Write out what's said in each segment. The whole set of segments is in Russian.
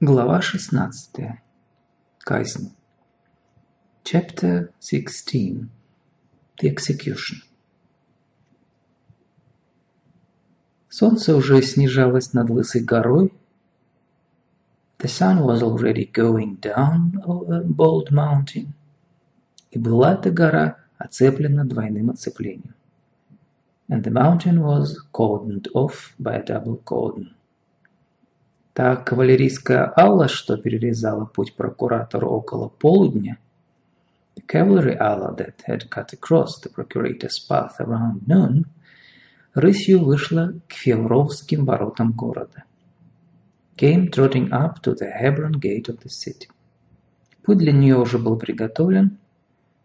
Глава шестнадцатая. Казнь. Chapter 16. The Execution. Солнце уже снижалось над Лысой горой. The sun was already going down over Bald Mountain. И была эта гора оцеплена двойным оцеплением. And the mountain was cordoned off by a double cordon. Та кавалерийская алла, что перерезала путь прокуратору около полудня, the cavalry ala that had cut across the procurator's path around noon, рысью вышла к Февровским воротам города. Came trotting up to the Hebron gate of the city. Путь для нее уже был приготовлен.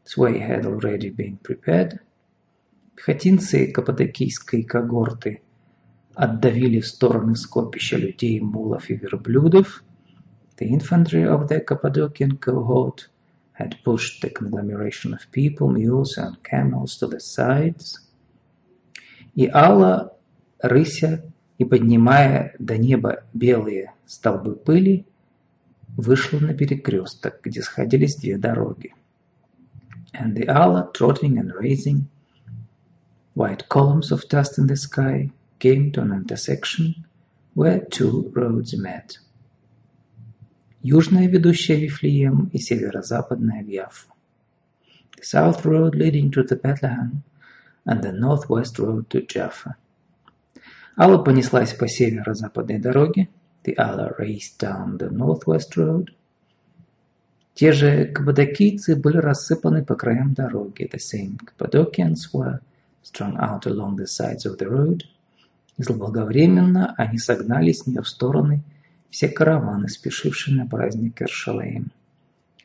Its way had already been prepared. Пехотинцы каппадокийской когорты – отдавили в стороны скопища людей, мулов и верблюдов. The infantry of the Cappadocian cohort had pushed the conglomeration of people, mules and camels to the sides. И Алла, рыся и поднимая до неба белые столбы пыли, вышла на перекресток, где сходились две дороги. And the Allah, trotting and raising white columns of dust in the sky, came to an intersection where two roads met. Южная, ведущая Вифлеем, и северо-западная в Яффу. The south road leading to the Bethlehem and the northwest road to Jaffa. Алла понеслась по северо-западной дороге. The Allah raced down the northwest road. Те же каппадокийцы были рассыпаны по краям дороги. The same Cappadocians were strung out along the sides of the road. Заблаговременно они согнали с нее в стороны все караваны, спешившие на праздник Эршалаим.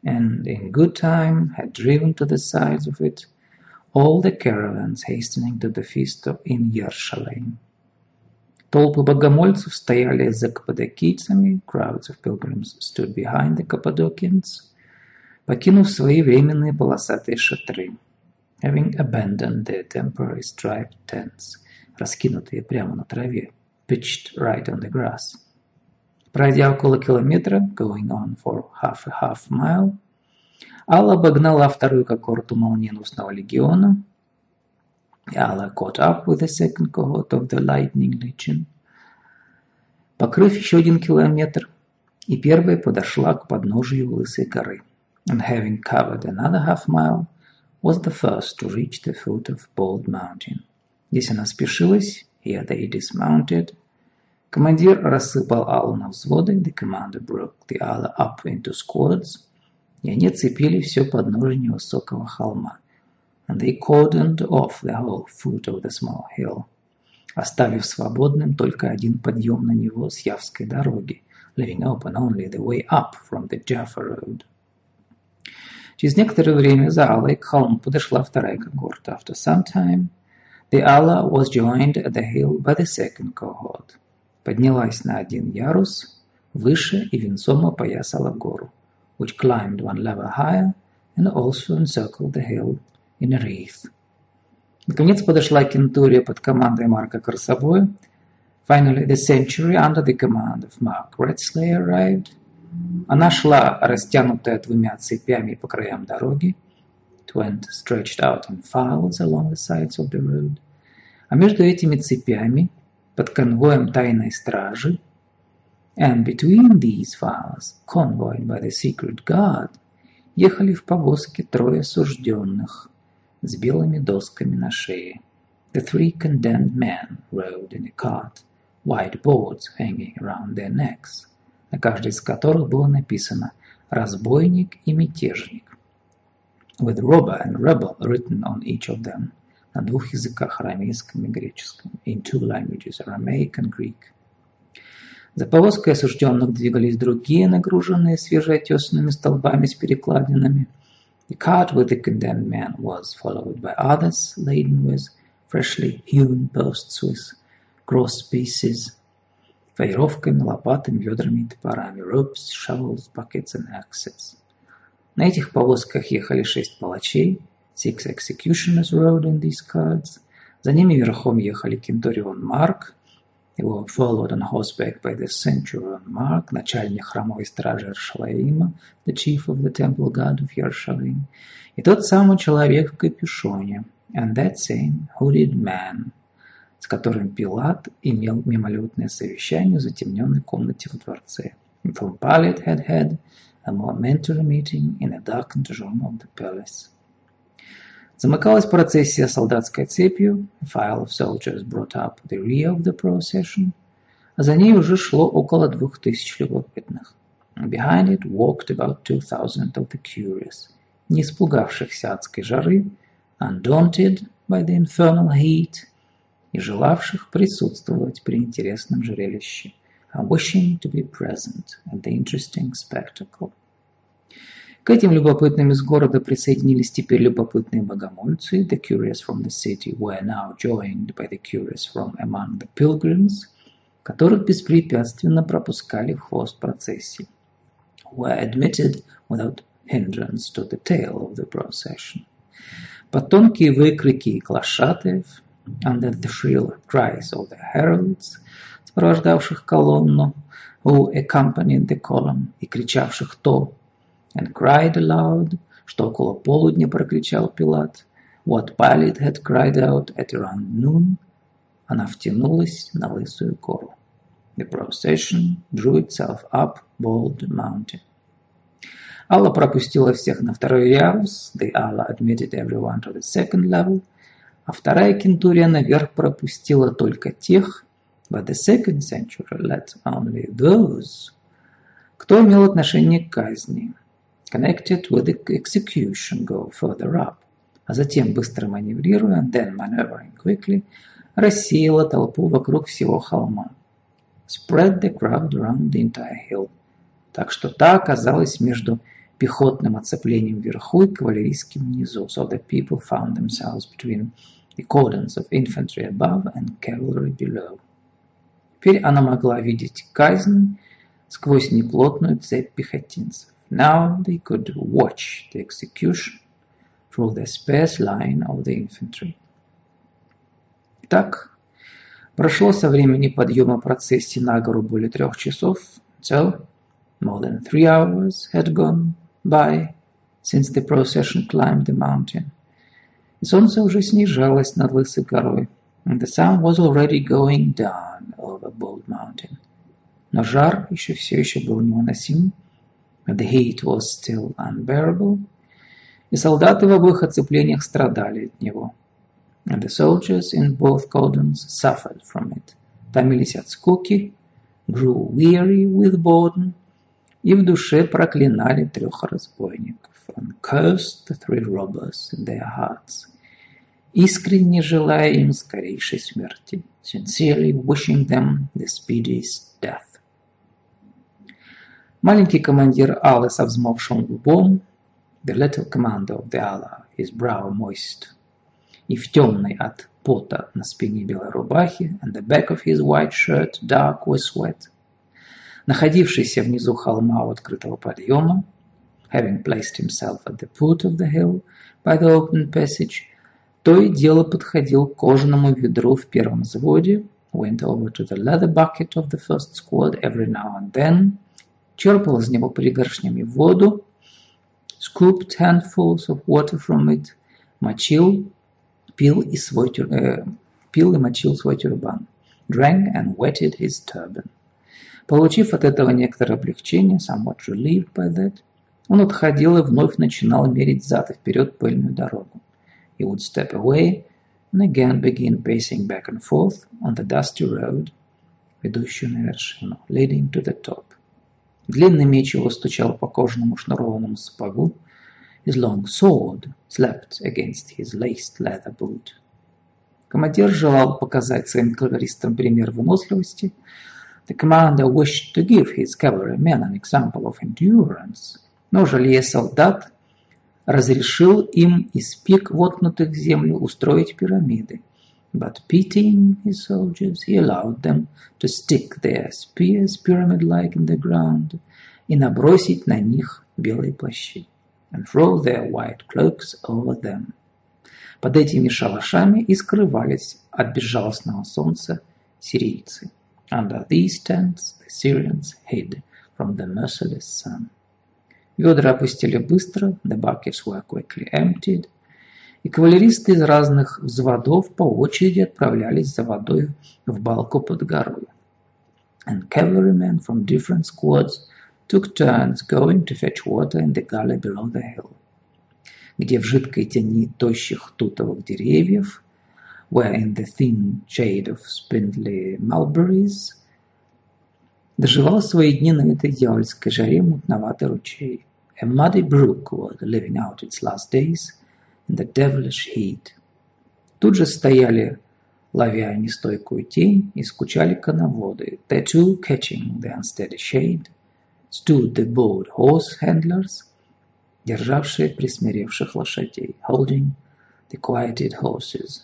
And in good time had driven to the sides of it all the caravans hastening to the feast of in Yerushalayim. Толпы богомольцев стояли за каппадокийцами, crowds of pilgrims stood behind the Cappadocians, покинув свои временные полосатые шатры, having abandoned their temporary striped tents – раскинутые прямо на траве, pitched right on the grass. Пройдя около километра, going on for half a half mile, Алла обогнала вторую когорту молниеносного легиона. Алла caught up with the second cohort of the lightning legion. Покрыв еще один километр, и первая подошла к подножию Лысой горы. And having covered another half mile, was the first to reach the foot of Bald Mountain. Здесь она спешилась, here they dismounted. Командир рассыпал Аллу на взводы, the commander broke the Allah up into squads, и они цепили все подножие невысокого холма. And they cordoned off the whole foot of the small hill, оставив свободным только один подъем на него с Явской дороги, leaving open only the way up from the Jaffa road. Через некоторое время за Аллой к холму подошла вторая когорта. After some time, The Allah was joined at the hill by the second cohort. Поднялась на один ярус, выше и венцом опоясала гору, which climbed one level higher and also encircled the hill in a wreath. Наконец подошла кентурия под командой Марка Корсобоя. Finally, the century under the command of Mark Redsley arrived. Она шла, растянутая двумя цепями по краям дороги, It went stretched out in files along the sides of the road. А между этими цепями, под конвоем тайной стражи, and between these files, convoyed by the secret guard, ехали в повозке трое осужденных с белыми досками на шее. The three condemned men rode in a cart, white boards hanging around their necks, на каждой из которых было написано «разбойник и мятежник» with robber and rebel written on each of them на двух языках, арамейском и греческом, in two languages, Aramaic and Greek. За повозкой осужденных двигались другие, нагруженные свежеотесанными столбами с перекладинами. The cart with the condemned man was followed by others laden with freshly hewn posts with cross pieces, фаеровками, лопатами, ведрами и топорами, ropes, shovels, buckets and axes. На этих повозках ехали шесть палачей, six executioners rode in these carts. За ними верхом ехали Кентурион Марк, They were followed on horseback by the centurion Mark, начальник храмовой стражи Иерушалаима, the chief of the temple guard of Yerushalayim, и тот самый человек в капюшоне, and that same hooded man, с которым Пилат имел мимолетное совещание в затемненной комнате во дворце. With whom Pilate had had a momentary meeting in a darkened room of the palace. Замыкалась процессия солдатской цепью, a file of soldiers brought up the rear of the procession, а за ней уже шло около двух тысяч любопытных. behind it walked about two thousand of the curious, не испугавшихся адской жары, undaunted by the infernal heat, и желавших присутствовать при интересном зрелище, wishing to be present at the interesting spectacle. К этим любопытным из города присоединились теперь любопытные богомольцы. The curious from the city were now joined by the curious from among the pilgrims, которых беспрепятственно пропускали в хвост процессии. Were admitted without hindrance to the tail of the procession. Под тонкие выкрики глашатаев, under the shrill cries of the heralds, сопровождавших колонну, who accompanied the column, и кричавших то and cried aloud, что около полудня прокричал Пилат, what Pilate had cried out at around noon, она втянулась на лысую гору. The procession drew itself up Bald Mountain. Алла пропустила всех на второй ярус, the Allah admitted everyone to the second level, а вторая кентурия наверх пропустила только тех, but the second century let only those, кто имел отношение к казни, connected with execution go further up, а затем, быстро маневрируя, then maneuvering quickly, рассеяла толпу вокруг всего холма. Spread the crowd around the entire hill. Так что та оказалась между пехотным оцеплением вверху и кавалерийским внизу. So the people found themselves between the cordons of infantry above and cavalry below. Теперь она могла видеть казнь сквозь неплотную цепь пехотинцев. Now they could watch the execution through the sparse line of the infantry. Так, прошло со времени подъема процессии на гору более трех часов, so more than three hours had gone by since the procession climbed the mountain. И солнце уже снижалось над лысой горой, and the sun was already going down over Bald Mountain. Но жар еще все еще был невыносим, The heat was still unbearable, и солдаты в обоих оцеплениях страдали от него. And the soldiers in both cordons suffered from it. Томились от скуки, grew weary with boredom, и в душе проклинали трех разбойников, and cursed the three robbers in their hearts, искренне желая им скорейшей смерти, sincerely wishing them the speediest death. Маленький командир Аллы со взмокшим лбом, the little commander of the Allah, his brow moist, и в темной от пота на спине белой рубахи, and the back of his white shirt dark with sweat, находившийся внизу холма у открытого подъема, having placed himself at the foot of the hill by the open passage, то и дело подходил к кожаному ведру в первом взводе, went over to the leather bucket of the first squad every now and then, черпал из него пригоршнями воду, scooped handfuls of water from it, мочил, пил и, свой, э, пил и мочил свой тюрбан, drank and wetted his turban. Получив от этого некоторое облегчение, somewhat relieved by that, он отходил и вновь начинал мерить зад и вперед пыльную дорогу. He would step away and again begin pacing back and forth on the dusty road, ведущую на вершину, leading to the top. Длинный меч его стучал по кожаному шнурованному сапогу. His long sword slapped against his laced leather boot. Командир желал показать своим кавалеристам пример выносливости. The commander wished to give his cavalrymen an example of endurance. Но жалея солдат, разрешил им из пик, воткнутых в землю, устроить пирамиды. But pitying his soldiers, he allowed them to stick their spears pyramid-like in the ground и набросить на них белые плащи and throw their white cloaks over them. Под этими шалашами и скрывались от безжалостного солнца сирийцы. Under these tents the Syrians hid from the merciless sun. Ведра опустили быстро, the buckets were quickly emptied, и кавалеристы из разных взводов по очереди отправлялись за водой в балку под горой. And cavalrymen from different squads took turns going to fetch water in the gully below the hill, где в жидкой тени тощих тутовых деревьев, where in the thin shade of spindly mulberries, доживал свои дни на этой дьявольской жаре мутноватый ручей. A muddy brook was living out its last days in the devilish heat. Тут же стояли, ловя нестойкую тень, и скучали коноводы. They too, catching the unsteady shade, stood the bold horse handlers, державшие присмиревших лошадей, holding the quieted horses.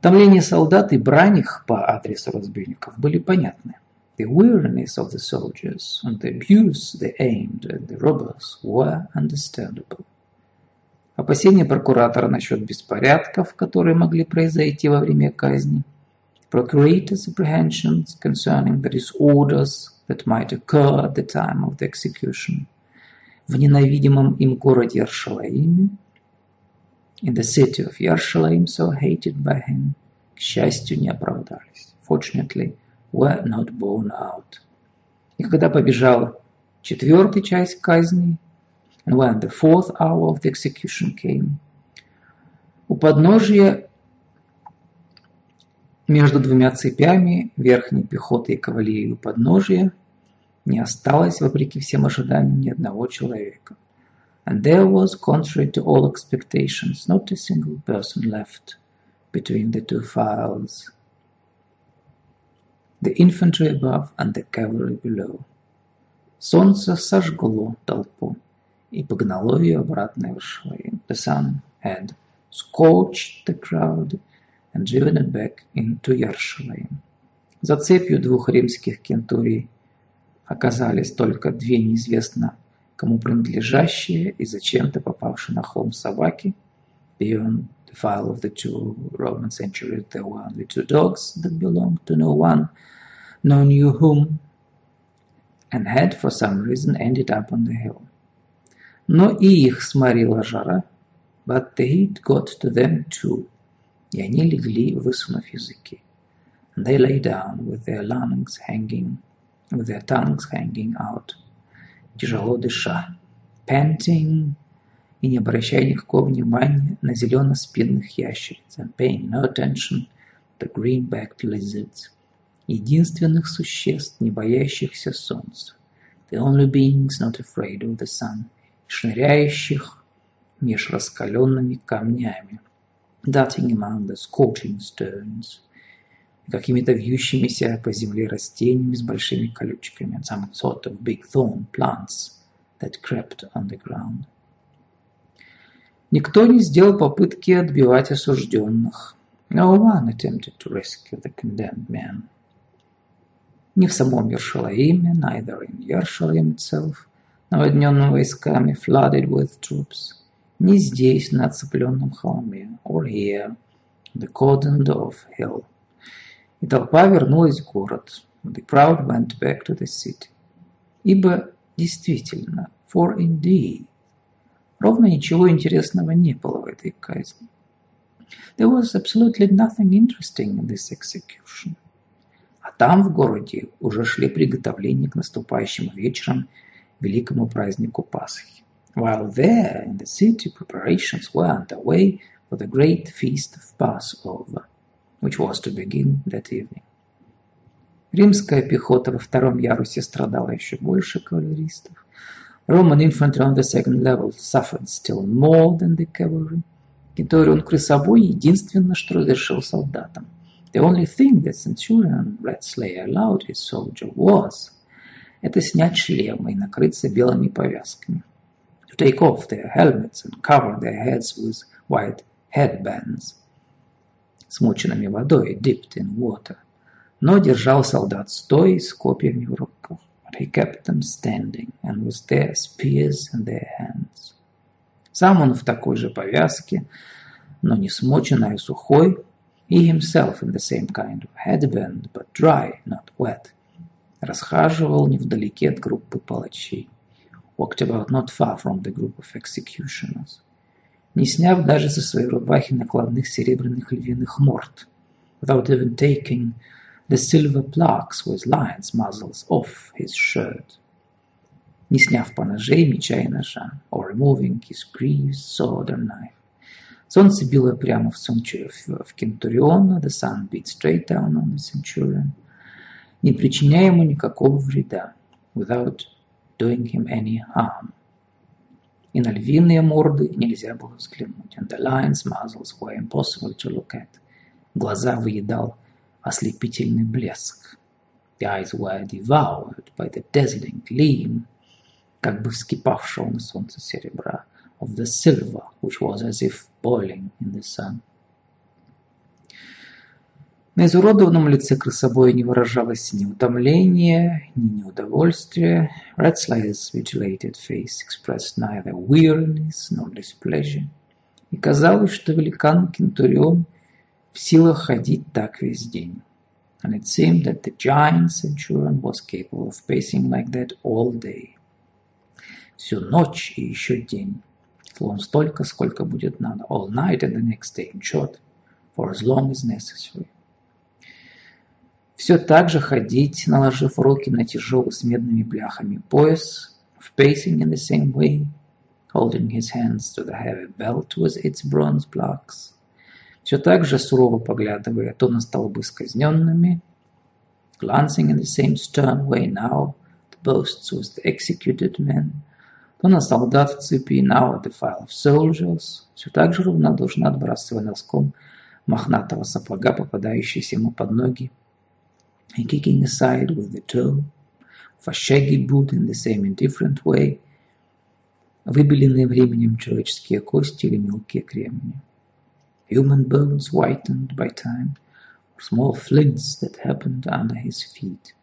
Томление солдат и брань их по адресу разбойников были понятны. The weariness of the soldiers and the abuse they aimed at the robbers were understandable. Опасения prokuratora насчет беспорядков, которые могли произойти во время казни. Procurator's apprehensions concerning the disorders that might occur at the time of the execution. В ненавидимом им городе Яршалаиме, in the city of Yerushalayim, so hated by him, к счастью, не оправдались. Fortunately, were not borne out. И когда побежала четвертая часть казни, and when the fourth hour of the execution came, у подножия между двумя цепями верхней пехоты и кавалерии у подножия не осталось, вопреки всем ожиданиям, ни одного человека. And there was, contrary to all expectations, not a single person left between the two files. The infantry above and the cavalry below. Солнце сожгло толпу и погнало ее обратно в Иерусалим. The sun had scorched the crowd and driven it back into Yerushalayim. За цепью двух римских кентурий оказались только две неизвестно кому принадлежащие и зачем-то попавшие на холм собаки. Beyond the file of the two Roman centuries, there were only two dogs that belonged to no one, no knew whom, and had for some reason ended up on the hill. Но и их сморила жара, but the heat got to them too и они легли, высунув языки. And they lay down with their lungs hanging, with their tongues hanging out, тяжело дыша, panting, и не обращая никакого внимания на зелено-спинных ящериц, and paying no attention to green-backed lizards, единственных существ, не боящихся солнца, the only beings not afraid of the sun, шныряющих меж раскаленными камнями, the scorching stones, какими-то вьющимися по земле растениями с большими колючками, some sort of big thorn plants that crept on the ground. Никто не сделал попытки отбивать осужденных. No one attempted to rescue the condemned man. Ни в самом Yerushalayim, neither in Yerushalayim itself, наводненном войсками, flooded with troops, не здесь, на оцепленном холме, or here, the cordoned off hill. И толпа вернулась в город. The crowd went back to the city. Ибо действительно, for indeed, ровно ничего интересного не было в этой казни. There was absolutely nothing interesting in this execution. А там, в городе, уже шли приготовления к наступающему вечерам великому празднику Пасхи. While there in the city preparations were underway for the great feast of Passover, which was to begin that evening. Римская пехота во втором ярусе страдала еще больше кавалеристов. Roman infantry on the second level suffered still more than the cavalry. Кентурион крысобой единственное, что разрешил солдатам. The only thing that Centurion Red Slayer allowed his soldier was это снять шлемы и накрыться белыми повязками to take off their helmets and cover their heads with white headbands, смоченными водой, dipped in water. Но держал солдат стоя с копьями в руках. But he kept them standing and with their spears in their hands. Сам он в такой же повязке, но не смоченной, а сухой, he himself in the same kind of headband, but dry, not wet. Расхаживал невдалеке от группы палачей. Walked about not far from the group of executioners. Не сняв даже со своей рубахи накладных серебряных львиных морд. Without even taking the silver plaques with lions' muzzles off his shirt. Не сняв поножей, меча и ножа. Or removing his greaves, sword or knife. Солнце било прямо в, в Кентуриона, the sun beat straight down on the centurion, не причиняя ему никакого вреда, without doing him any harm. И на львиные морды нельзя было взглянуть, and the lion's muzzles were impossible to look at. Глаза выедал ослепительный блеск. The eyes were devoured by the dazzling gleam, как бы вскипавшего на солнце серебра of the silver, which was as if boiling in the sun. На изуродованном лице красобоя не выражалось ни утомления, ни неудовольствия. Ratslayer's mutilated face expressed neither weariness nor displeasure. И казалось, что великан Кентурион в силах ходить так весь день. And it seemed that the giant centurion was capable of pacing like that all day. Всю ночь и еще день. Словом, столько, сколько будет надо. All night and the next day, in short, for as long as necessary. Все так же ходить, наложив руки на тяжелый с медными бляхами пояс, of pacing in the same way, holding his hands to the heavy belt with its bronze blocks, все так же сурово поглядывая то на столбы с казненными, glancing in the same stern way now, the posts with the executed men, то на солдат в цепи, now at the file of soldiers, все так же равнодушно отбрасывая носком мохнатого сапога, попадающийся ему под ноги, and kicking aside with the toe of a shaggy boot in the same indifferent way, выбеленные временем человеческие кости или мелкие кремни. Human bones whitened by time, or small flints that happened under his feet.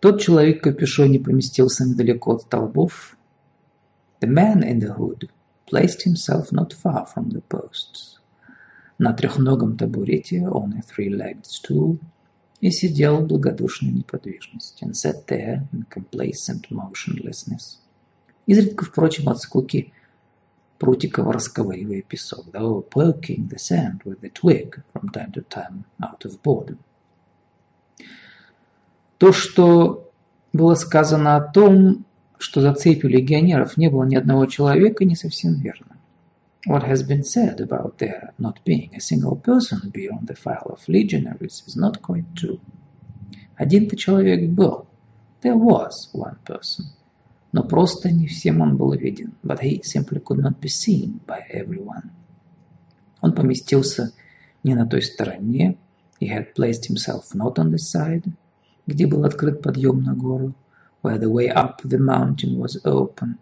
Тот человек в капюшоне поместился недалеко от столбов. The man in the hood placed himself not far from the posts. На трехногом табурете, on a three-legged stool, и сидел в благодушной неподвижности, and sat there in complacent motionlessness. Изредка, впрочем, от скуки прутикова расковыривая песок, though poking the sand with the twig from time to time out of boredom. То, что было сказано о том, что за цепью легионеров не было ни одного человека, не совсем верно. What has been said about there not being a single person beyond the file of legionaries is not quite true. Один-то человек был. There was one person. Но просто не всем он был виден. But he simply could not be seen by everyone. Он поместился не на той стороне. He had placed himself not on the side – где был открыт подъем на гору, where the way up the mountain was open,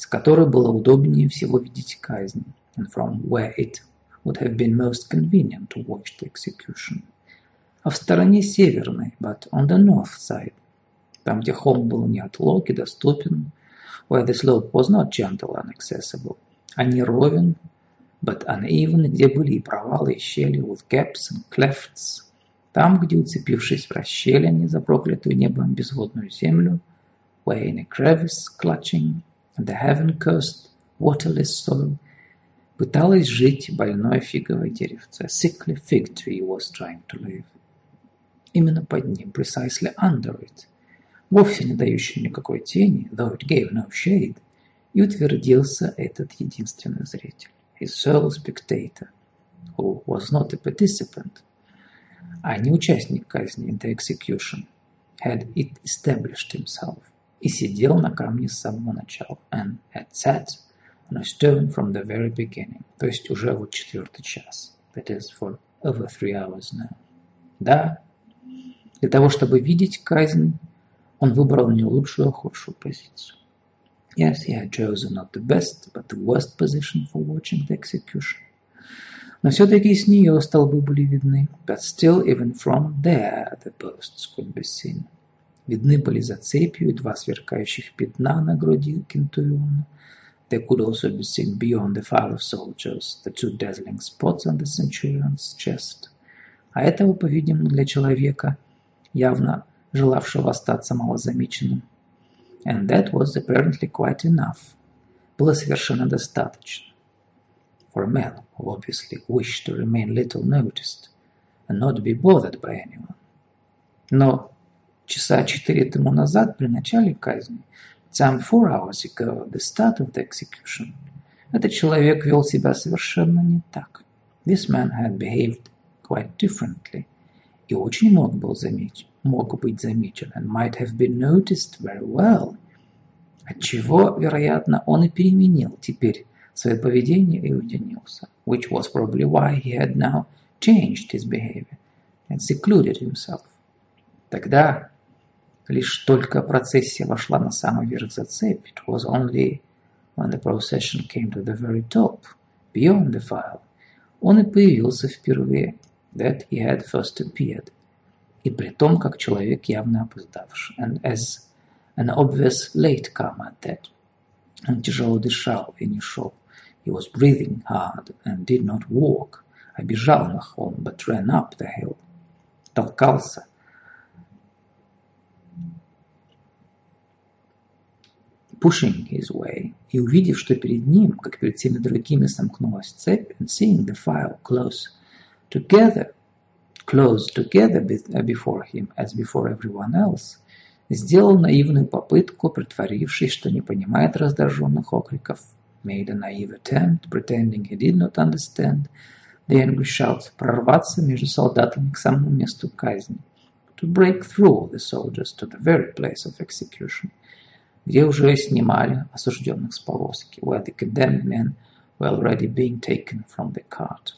с которой было удобнее всего видеть казнь, and from where it would have been most convenient to watch the execution. А в стороне северной, but on the north side, там, где холм был не отлог и доступен, where the slope was not gentle and accessible, а не ровен, but uneven, где были и провалы, и щели, with gaps and clefts, там, где, уцепившись в расщелине за проклятую небом безводную землю, where in a crevice clutching the heaven-cursed waterless soil, пыталась жить больное фиговое деревце. A sickly fig tree was trying to live. Именно под ним, precisely under it, вовсе не дающий никакой тени, though it gave no shade, и утвердился этот единственный зритель, his sole spectator, who was not a participant, а не участник казни, the execution, had it established himself, и сидел на камне с самого начала, and had sat on a stone from the very beginning, то есть уже вот четвертый час, that is for over three hours now. Да, для того, чтобы видеть казнь, он выбрал не лучшую, а худшую позицию. Yes, he had chosen not the best, but the worst position for watching the execution. Но все-таки с нее столбы были видны. But still, even from there, the posts could be seen. Видны были за цепью два сверкающих пятна на груди кентуриона. They could also be seen beyond the file of soldiers, the two dazzling spots on the centurion's chest. А этого, по-видимому, для человека, явно желавшего остаться малозамеченным. And that was apparently quite enough. Было совершенно достаточно. For a man who obviously wished to remain little noticed and not be bothered by anyone. Но часа четыре тому назад, при начале казни, some four hours ago, the start of the execution, этот человек вел себя совершенно не так. This man had behaved quite differently. И очень мог был заметен, мог быть замечен, and might have been noticed very well. Отчего, вероятно, он и переменил теперь свое поведение и уединился. Which was probably why he had now changed his behavior and secluded himself. Тогда лишь только процессия вошла на самый верх за цепь. It was only when the procession came to the very top, beyond the file, он и появился впервые. That he had first appeared. И при том, как человек явно опоздавший. And as an obvious latecomer at that. Он тяжело дышал и не шел. He was breathing hard and did not walk. А бежал на холм, but ran up the hill. Толкался, pushing his way, и увидев, что перед ним, как перед всеми другими, сомкнулась цепь, and seeing the file close together, close together before him, as before everyone else, сделал наивную попытку, притворившись, что не понимает раздраженных окриков, made a naive attempt, pretending he did not understand the angry shouts, прорваться между солдатами к самому месту казни, to break through the soldiers to the very place of execution, где уже снимали осужденных с повозки, where the condemned men were already being taken from the cart.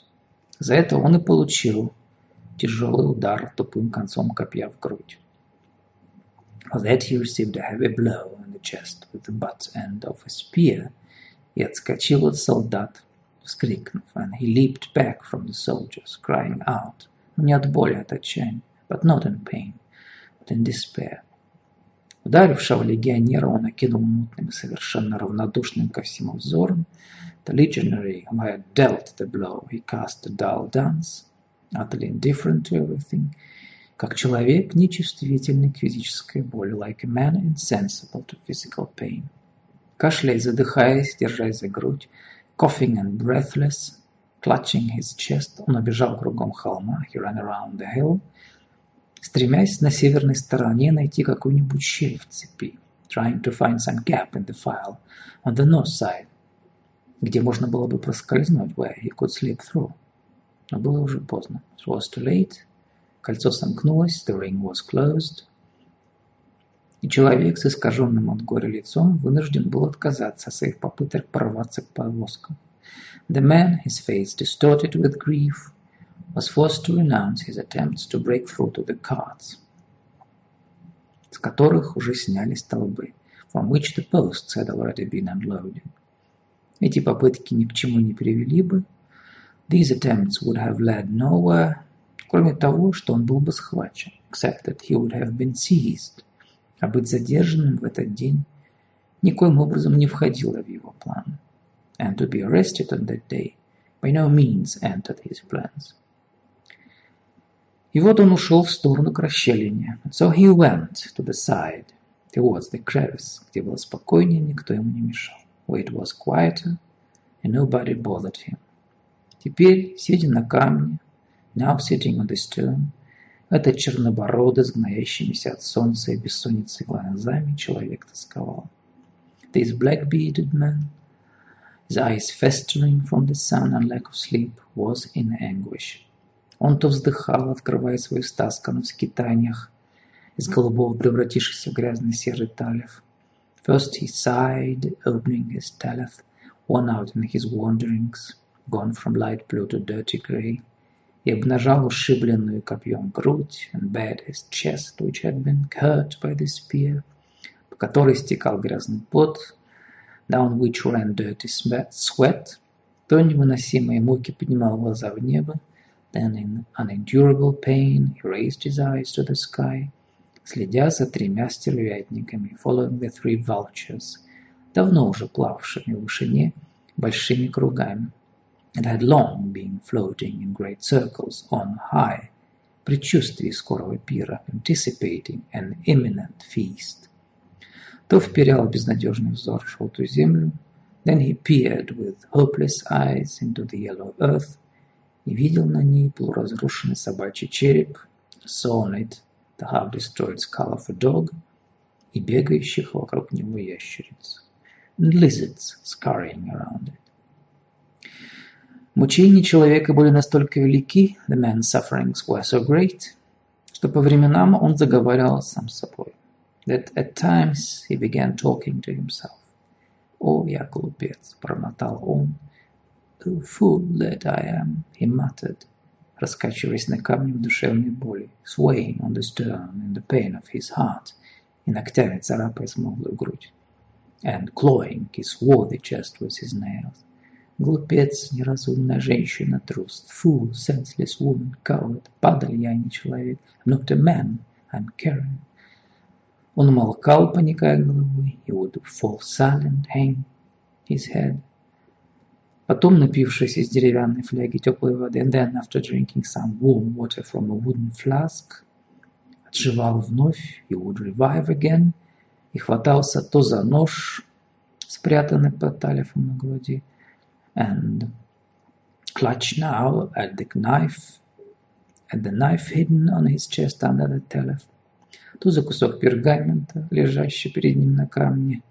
За это он и получил тяжелый удар тупым концом копья в грудь. For that he received a heavy blow in the chest with the butt end of a spear, и отскочил от солдат, вскрикнув, and he leaped back from the soldiers, crying out, не от боли, от отчаяния, but not in pain, but in despair. Ударившего легионера он окинул мутным и совершенно равнодушным ко всему взором. The legionary who had dealt the blow, he cast a dull glance, utterly indifferent to everything, как человек, нечувствительный к физической боли, like a man insensible to physical pain. Кашляя, задыхаясь, держась за грудь, coughing and breathless, clutching his chest, он обежал кругом холма, he ran around the hill, стремясь на северной стороне найти какую-нибудь щель в цепи, trying to find some gap in the file on the north side, где можно было бы проскользнуть, where he could slip through. Но было уже поздно. It was too late. Кольцо сомкнулось, the ring was closed. И человек с искаженным от горя лицом вынужден был отказаться от своих попыток прорваться к повозкам. The man, his face distorted with grief, was forced to renounce his attempts to break through to the carts, с которых уже сняли столбы, from which the posts had already been unloaded. Эти попытки ни к чему не привели бы. These attempts would have led nowhere, кроме того, что он был бы схвачен, except that he would have been seized. А быть задержанным в этот день никоим образом не входило в его планы. And to be arrested on that day by no means entered his plans. И вот он ушел в сторону к расщелине. So he went to the side, towards the crevice, где было спокойнее, никто ему не мешал. Where it was quieter, and nobody bothered him. Теперь, сидя на камне, now sitting on the stone, этот чернобородый, с гноящимися от солнца и бессонницы глазами, человек тосковал. This black-bearded man, his eyes festering from the sun and lack of sleep, was in anguish. Он то вздыхал, открывая свою стаскану в скитаниях, из голубого превратившийся в грязный серый талев. First he sighed, opening his taleth, worn out in his wanderings, gone from light blue to dirty grey, и обнажал ушибленную копьем грудь, and bared his chest, which had been hurt by the spear, по которой стекал грязный пот, down which ran dirty sweat, то невыносимые муки поднимал глаза в небо, then in unendurable pain he raised his eyes to the sky, следя за тремя стервятниками, following the three vultures, давно уже плававшими в вышине большими кругами, and had long been floating in great circles on high, предчувствии скорого пира, anticipating an imminent feast. То вперял безнадежный взор в желтую землю, then he peered with hopeless eyes into the yellow earth и видел на ней полуразрушенный собачий череп, saw on it the half-destroyed skull of a dog и бегающих вокруг него ящериц, and lizards scurrying around it. Мучения человека были настолько велики, the man's sufferings were so great, что по временам он заговаривал сам с собой, that at times he began talking to himself. «О, я глупец!» – промотал он. «Oh, fool that I am!» – he muttered, раскачиваясь на камне в душевной боли, swaying on the stone in the pain of his heart, и ногтями царапая смуглую грудь, and clawing his swarthy chest with his nails. Глупец, неразумная женщина, трус. Fool, senseless woman, coward. Падаль я не человек. I'm not a man, I'm Karen. Он умолкал, поникая головой. He would fall silent, hang his head. Потом, напившись из деревянной фляги теплой воды, and then, after drinking some warm water from a wooden flask, отживал вновь, he would revive again, и хватался то за нож, спрятанный под талифом на груди, and clutch now at the knife, at the knife hidden on his chest under the telephone, то за кусок пергамента, лежащий перед ним на камне,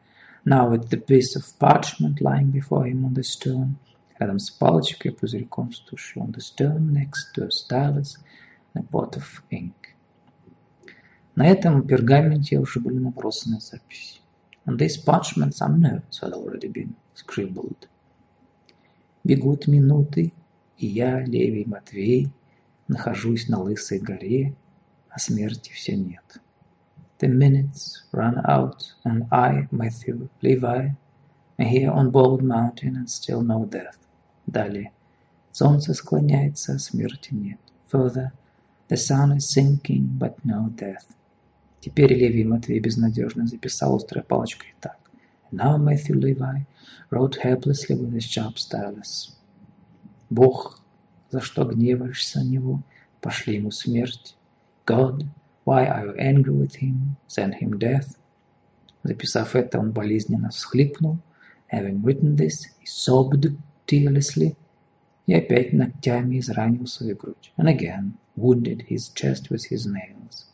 now at the piece of parchment lying before him on the stone, рядом с палочкой пузырьком с тушью, on the stone next to a stylus and a pot of ink. На этом пергаменте уже были набросаны записи. On this parchment some notes had already been scribbled. Бегут минуты, и я, Левий Матвей, нахожусь на Лысой горе, а смерти все нет. The minutes run out, and I, Matthew, Levi, here on Bald Mountain, and still no death. Далее. Солнце склоняется, а смерти нет. Further. The sun is sinking, but no death. Теперь Левий Матвей безнадежно записал острой палочкой так. Now Matthew Levi wrote helplessly with his sharp stylus. Бог, за что гневаешься на него? Пошли ему смерть. God, why are you angry with him? Send him death. Записав это, он болезненно всхлипнул. Having written this, he sobbed tearlessly. И опять ногтями изранил свою грудь. And again wounded his chest with his nails.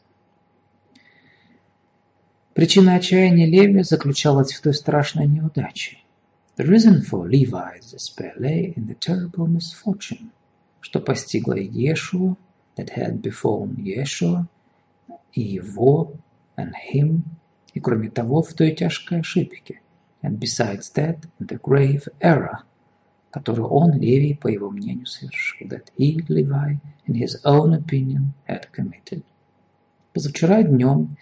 Причина отчаяния Леви заключалась в той страшной неудаче. The reason for Levi's despair lay in the terrible misfortune, что постигло Иешуа, that had befallen Yeshua, и его, and him, и кроме того в той тяжкой ошибке, and besides that, the grave error, которую он, Левий, по его мнению, совершил, that he, Levi, in his own opinion, had committed. Позавчера днем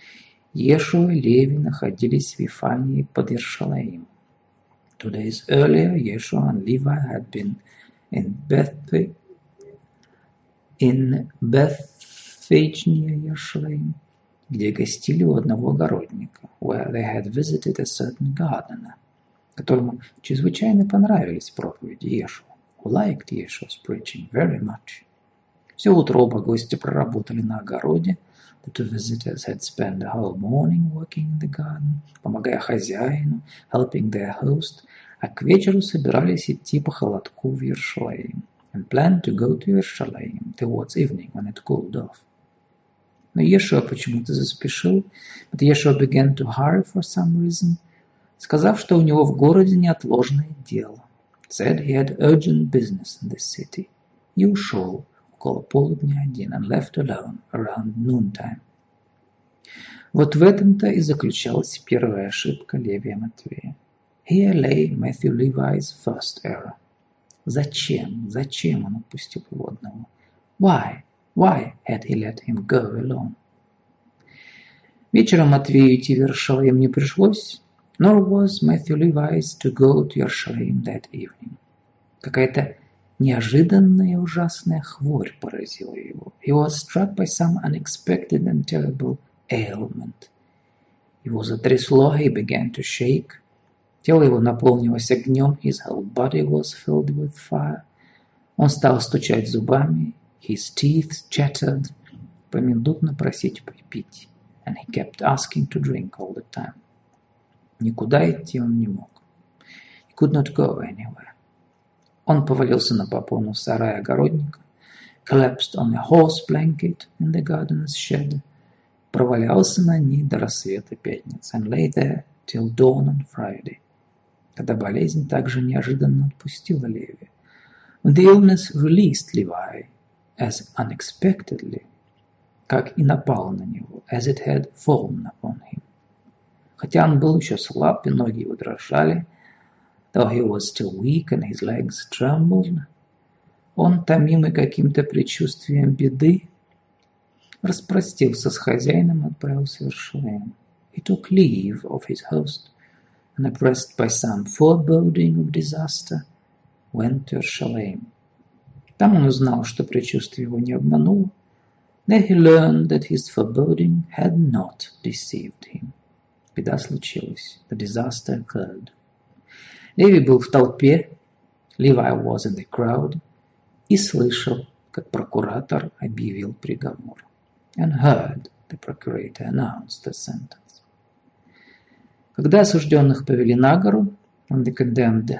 Ешуа и Леви находились в Вифании под Иршалаим. Two days earlier, Yeshua and Levi had been in Beth in Bethphage near Yerushalayim, где гостили у одного огородника, where they had visited a certain gardener, которому чрезвычайно понравились проповеди Иешуа, who liked Yeshua's preaching very much. Все утро оба гостя проработали на огороде, The two visitors had spent the whole morning working in the garden, помогая хозяину, helping their host, а к вечеру собирались идти по холодку в Yerushalayim and planned to go to Yerushalayim towards evening when it cooled off. Но Ешуа почему-то заспешил, but Yeshua began to hurry for some reason, сказав, что у него в городе неотложное дело. Said he had urgent business in the city. И ушел, около полудня один and left alone around noontime. Вот в этом-то и заключалась первая ошибка Левия Матвея. Here lay Matthew Levi's first error. Зачем, зачем он отпустил его одного? Why, why had he let him go alone? Вечером Матвею идти в Вершалаем не пришлось. Nor was Matthew Levi's to go to Yerushalayim that evening. Какая-то неожиданная ужасная хворь поразила его. He was struck by some unexpected and terrible ailment. Его затрясло, he began to shake. Тело его наполнилось огнем, his whole body was filled with fire. Он стал стучать зубами, his teeth chattered, поминутно просить пить, and he kept asking to drink all the time. Никуда идти он не мог. He could not go anywhere. Он повалился на попону сарая огородника, collapsed on a horse blanket in the gardener's shed, провалялся на ней до рассвета пятницы, and lay there till dawn on Friday, когда болезнь также неожиданно отпустила Леви. When the illness released Levi as unexpectedly, как и напала на него, as it had fallen upon him. Хотя он был еще слаб и ноги его дрожали, though he was still weak and his legs trembled, он, томимый каким-то предчувствием беды, распростился с хозяином и отправился в Иерушалаим. He took leave of his host and oppressed by some foreboding of disaster, went to Иерушалаим. Там он узнал, что предчувствие его не обмануло. Then he learned that his foreboding had not deceived him. Беда случилась. The disaster occurred. Леви был в толпе, Levi was in the crowd, и слышал, как прокуратор объявил приговор. And heard the procurator announce the sentence. Когда осужденных повели на гору, when the condemned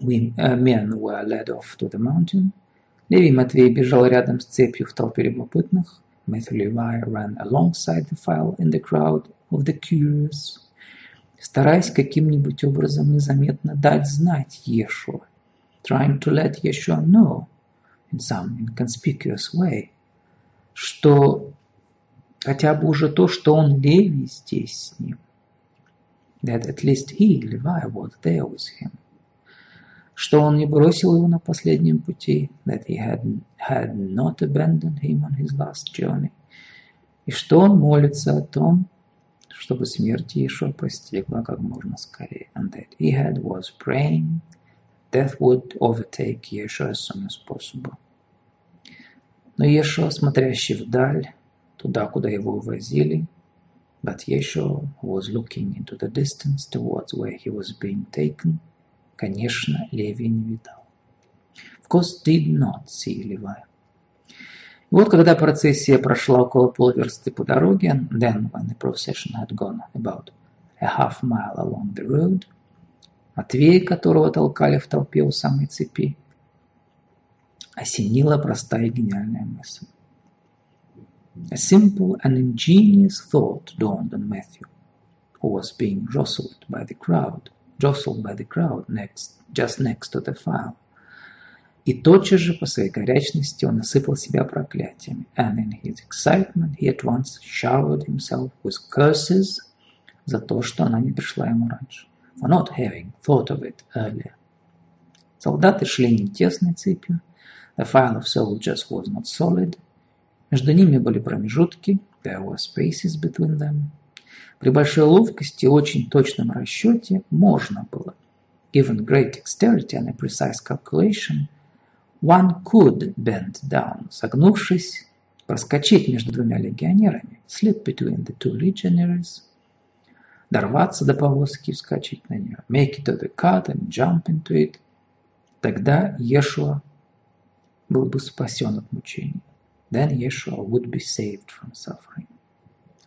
men were led off to the mountain, Леви Матвей бежал рядом с цепью в толпе любопытных, Matthew Levi ran alongside the file in the crowd of the curious, стараясь каким-нибудь образом незаметно дать знать Ешуа, trying to let Yeshua know in some inconspicuous way, что хотя бы уже то, что он Леви здесь с ним, that at least he, Levi, was there with him, Что он не бросил его на последнем пути, that he had, had not abandoned him on his last journey, и что он молится о том, чтобы смерть Иешуа постигла как можно скорее, and that he had was praying death would overtake Yeshua as soon as possible. Но Иешуа, смотрящий вдаль, туда, куда его увозили, but Yeshua was looking into the distance towards where he was being taken, конечно, Леви не видал. Course, did not see Levi. И вот когда процессия прошла около полверсты по дороге, then when the procession had gone about a half mile along the road, Матвей, которого толкали в толпе у самой цепи, осенила простая гениальная мысль. A simple and ingenious thought dawned on Matthew, who was being jostled by the crowd, jostled by the crowd next, just next to the file. И тотчас же по своей горячности он осыпал себя проклятиями. And in his excitement he at once showered himself with curses за то, что она не пришла ему раньше. For not having thought of it earlier. Солдаты шли не тесной цепью. The file of soldiers was not solid. Между ними были промежутки. There were spaces between them. При большой ловкости и очень точном расчете можно было, given great dexterity and a precise calculation – One could bend down, согнувшись, проскочить между двумя легионерами, slip between the two legionaries, дорваться до повозки и вскочить на нее, make it to the cart and jump into it. Тогда Иешуа был бы спасен от мучений. Then Yeshua would be saved from suffering.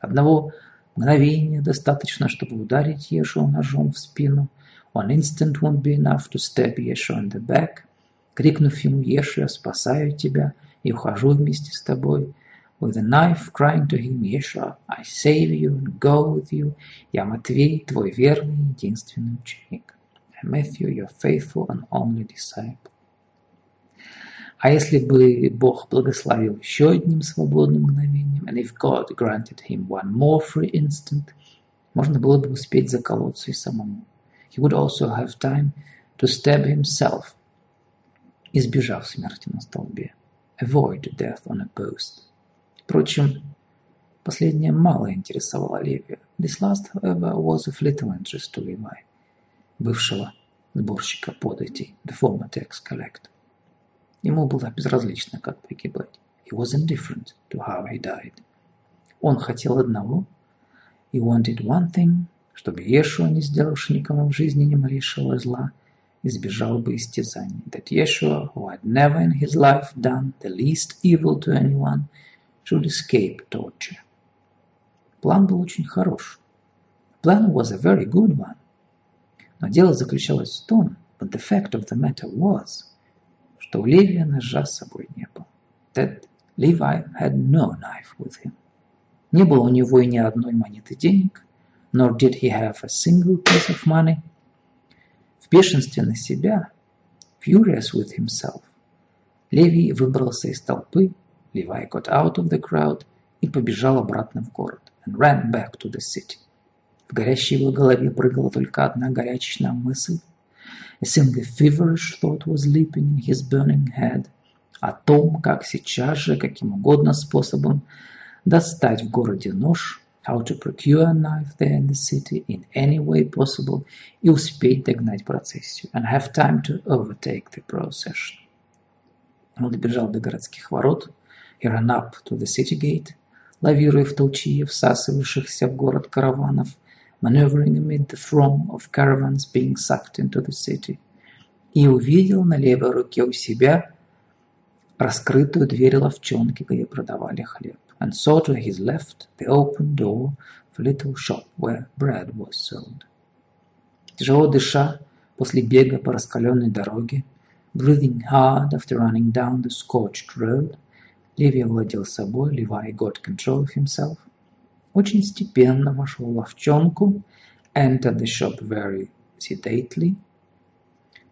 Одного мгновения достаточно, чтобы ударить Иешуа ножом в спину. One instant won't be enough to stab Yeshua in the back – крикнув ему «Ешь, я спасаю тебя и ухожу вместе с тобой», with a knife, crying to him, Yeshua, I save you and go with you. Я Матвей, твой верный единственный ученик. Matthew, your faithful and only disciple. А если бы Бог благословил еще одним свободным мгновением, and if God granted him one more free instant, можно было бы успеть заколоться и самому. He would also have time to stab himself избежав смерти на столбе. Avoid death on a post. Впрочем, Последнее мало интересовало Левия. This last, however, was of little interest to Levi, бывшего сборщика податей, the former tax collector. Ему было безразлично, как погибать. He was indifferent to how he died. Он хотел одного. He wanted one thing, чтобы Иешуа, не сделавший никому в жизни ни малейшего зла, избежал бы истязаний. That Yeshua, who had never in his life done the least evil to anyone, should escape torture. План был очень хорош. Plan was a very good one. Но дело заключалось в том, but the fact of the matter was, что у Левия ножа с собой не было. That Levi had no knife with him. Не было у него и ни одной монеты денег, nor did he have a single piece of money. В бешенстве на себя, furious with himself, Левий выбрался из толпы, Levi got out of the crowd и побежал обратно в город, and ran back to the city. В горящей его голове прыгала только одна горячечная мысль. A single feverish thought was leaping in his burning head о том, как сейчас же, каким угодно способом достать в городе нож, how to procure a knife there in the city in any way possible и успеть догнать процессию, and have time to overtake the procession. Он добежал до городских ворот, he ran up to the city gate, лавируя в толчье всасывавшихся в город караванов, maneuvering amid the throng of caravans being sucked into the city, и увидел на левой руке у себя раскрытую дверь ловчонки, где продавали хлеб, and saw to his left the open door of a little shop where bread was sold. Тяжело дыша после бега по раскаленной дороге, breathing hard after running down the scorched road, Леви овладел собой, Levi got control of himself, очень степенно вошел в ловчонку, entered the shop very sedately,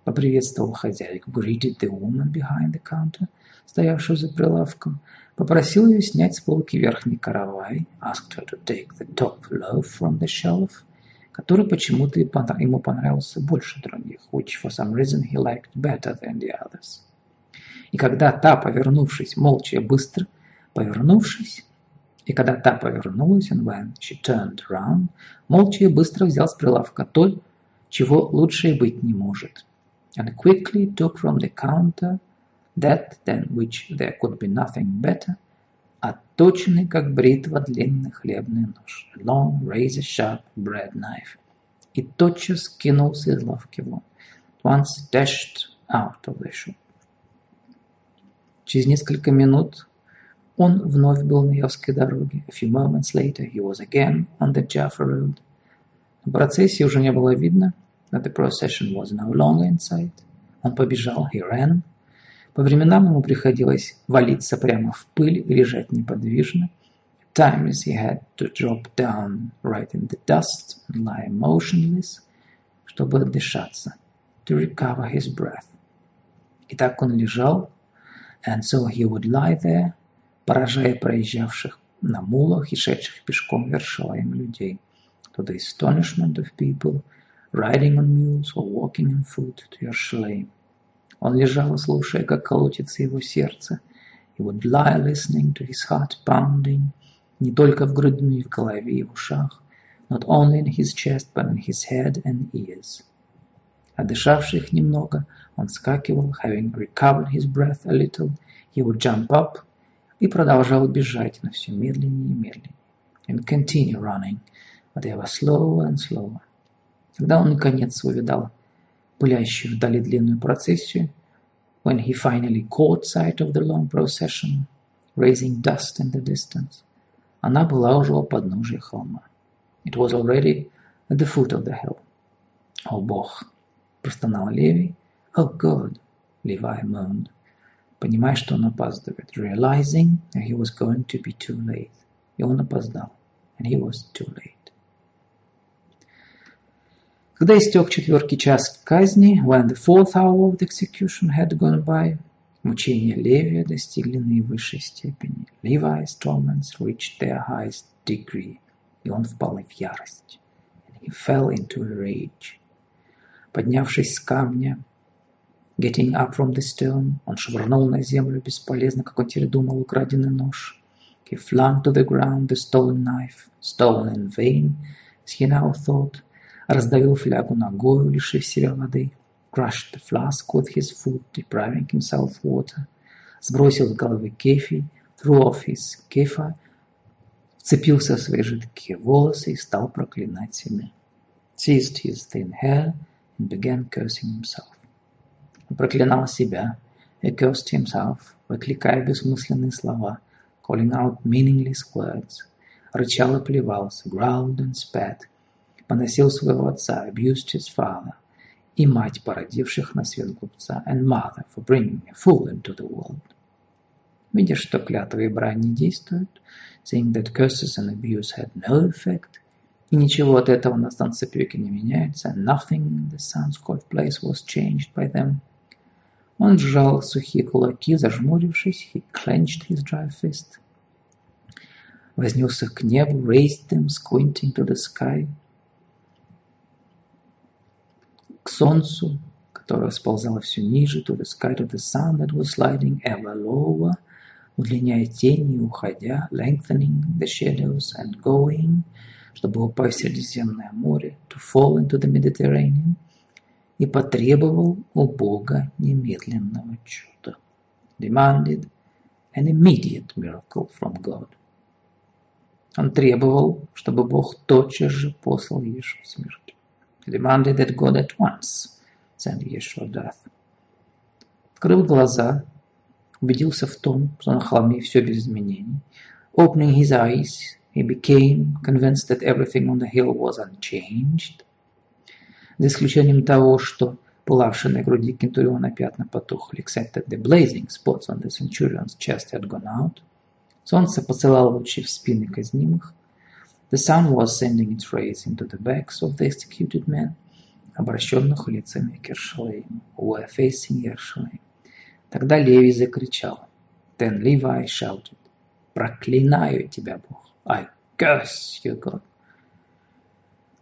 поприветствовал хозяйку, greeted the woman behind the counter, стоявшую за прилавком, попросил ее снять с полки верхний каравай, asked her to take the top loaf from the shelf, который почему-то ему понравился больше других, which for some reason he liked better than the others. И когда та, повернувшись, молча и быстро, повернувшись, и когда та повернулась, and when she turned around, молча и быстро взял с прилавка то, чего лучше и быть не может, and quickly took from the counter that than which there could be nothing better, отточенный, как бритва, длинный хлебный нож, long razor-sharp bread knife, и тотчас кинулся из лавки вон, once dashed out of the shop. Через несколько минут он вновь был на Явской дороге. A few moments later he was again on the Jaffa road. На процессии уже не было видно, that the procession was no longer in sight. Он побежал, he ran. По временам ему приходилось валиться прямо в пыль и лежать неподвижно. Times he had to drop down right in the dust and lie motionless, чтобы отдышаться, to recover his breath. И так он лежал, and so he would lie there, поражая проезжавших на мулах и шедших пешком вершилаем людей, to the astonishment of people riding on mules or walking on foot to your shame. Он лежал, слушая, как колотится его сердце. He would lie listening to his heart pounding, не только в груди, но и в голове и в ушах, not only in his chest, but in his head and ears. Отдышавший их немного, он скакивал, having recovered his breath a little, he would jump up и продолжал бежать, но все медленнее и медленнее, and continue running, but ever slower and slower. Когда он наконец увидал пылящую вдали длинную процессию, when he finally caught sight of the long procession, raising dust in the distance, она была уже у подножия холма. It was already at the foot of the hill. «О, Бог!» – простонал Леви. «Oh, God!» – Levi moaned, понимая, что он опаздывает, realizing that he was going to be too late. И он опоздал, and he was too late. Когда истек четвертый час казни, when the fourth hour of the execution had gone by, мучения Левия достигли наивысшей степени. Levi's torments reached their highest degree, и он впал в ярость. And he fell into a rage. Поднявшись с камня, getting up from the stone, он швырнул на землю бесполезно, как он теперь думал, украденный нож. He flung to the ground the stolen knife, stolen in vain, as he now thought, раздавил флягу ногою, лишив себя воды, crushed the flask with his foot, depriving himself water, сбросил с головы кефи, threw off his кефа, вцепился в свои жидкие волосы и стал проклинать себя. Seized his thin hair and began cursing himself. Проклинал себя, he cursed himself, выкликая бессмысленные слова, calling out meaningless words, рычал и плевался, growled and spat, поносил своего отца, abused his father, и мать, породивших на свет глупца, and mother for bringing a fool into the world. Видя, что клятвы и брань не действуют, seeing that curses and abuse had no effect, и ничего от этого на станцепёке не меняется, nothing in the Sun's place was changed by them, он сжал сухие кулаки, зажмурившись, he clenched his dry fist, вознесся к небу, raised them, squinting to the sky, к солнцу, которое сползало все ниже, to the sky, to the sun that was sliding ever lower, удлиняя тени и уходя, lengthening the shadows and going, чтобы упасть в Средиземное море, to fall into the Mediterranean, и потребовал у Бога немедленного чуда. Demanded an immediate miracle from God. Он требовал, чтобы Бог тотчас же послал Иешуа смерть demanded that God at once send Yeshua death. Открыв глаза, убедился в том, что на холме все без изменений. Opening his eyes, he became convinced that everything on the hill was unchanged. За исключением того, что пылавшие на груди кентуриона пятна потухли, except that the blazing spots on the centurion's chest had gone out. Солнце посылало лучи в спины казнимых, The sun was sending its rays into the backs of the executed men, обращенных лицами к Ершалаиму, who were facing Yerushalayim. Тогда Левий закричал. Then Levi shouted, «Проклинаю тебя, Бог! I curse you, God!»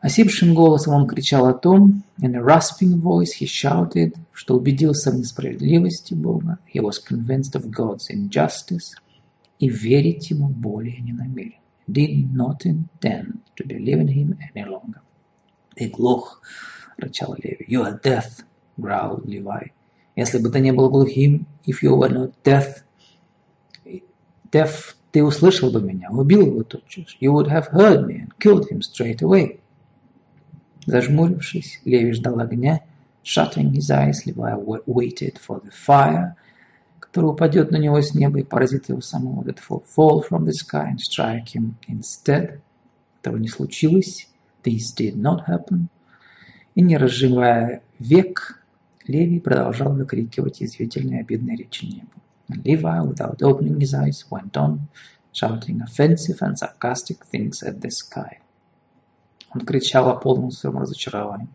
Осипшим голосом он кричал о том, in a rasping voice he shouted, что убедился в несправедливости Бога, he was convinced of God's injustice, и верить ему более не намерен did not intend to believe in him any longer. «Иглох!» — рычал Леви. «You are death!» — growled Levi. «Если бы ты не был глухим, if you were not deaf, deaf, ты услышал бы меня, убил его тотчас. You would have heard me and killed him straight away». Зажмурившись, Леви ждал огня. Shutting his eyes, Levi waited for the fire — который упадет на него с неба и поразит его самого. That will fall from the sky and strike him instead. Этого не случилось. This did not happen. И не разжимая век, Леви продолжал выкрикивать язвительные обидные речи небу. And Levi, without opening his eyes, went on, shouting offensive and sarcastic things at the sky. Он кричал о полном своем разочаровании.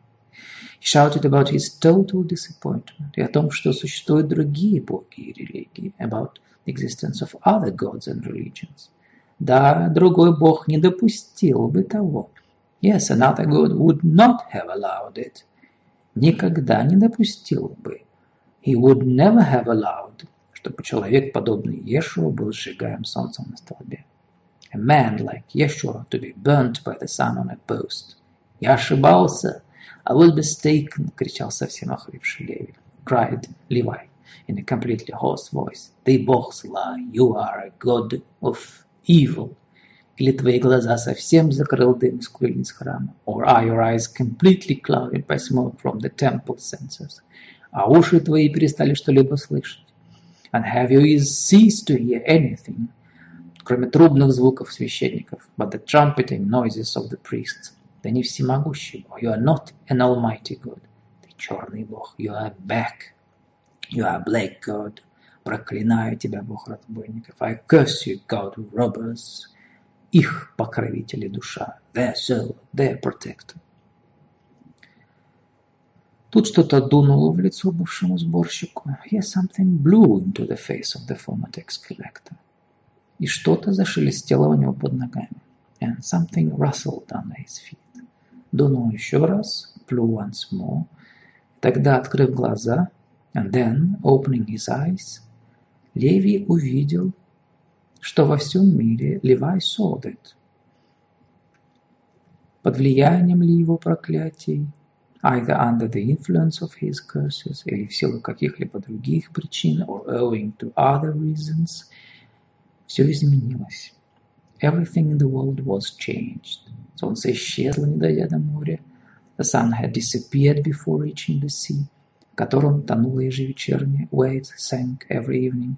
He shouted about his total disappointment и о том, что существуют другие боги и религии, about the existence of other gods and religions. Да, другой бог не допустил бы того. Yes, another god would not have allowed it. Никогда не допустил бы. He would never have allowed, чтобы человек, подобный Ешуа, был сжигаем солнцем на столбе. A man like Yeshua to be burnt by the sun on a post. Я ошибался. I was mistaken, кричал совсем охрипший Леви. Cried Levi in a completely hoarse voice. Ты бог зла, you are a god of evil. Или твои глаза совсем закрыл дым из курильниц храма? Or are your eyes completely clouded by smoke from the temple censers? А уши твои перестали что-либо слышать? And have your ears ceased to hear anything, Кроме трубных звуков священников, but the trumpeting noises of the priests? Ты не всемогущий Бог. You are not an almighty God. Ты черный Бог. You are back. You are black God. Проклинаю тебя, Бог разбойников. I curse you, God of robbers. Их покровители душа. Their soul, their protector. Тут что-то дунуло в лицо бывшему сборщику. Here something blew into the face of the former tax collector. И что-то зашелестело у него под ногами. And something rustled under his feet дунул еще раз, blew once more. Тогда, открыв глаза, and then, opening his eyes, Леви увидел, что во всем мире Левай Солдат. Под влиянием ли его проклятий, either under the influence of his curses, или в силу каких-либо других причин, or owing to other reasons, все изменилось. Everything in the world was changed. Солнце исчезло, не дойдя до моря. The sun had disappeared before reaching the sea, в котором тонуло ежевечернее, it sank every evening.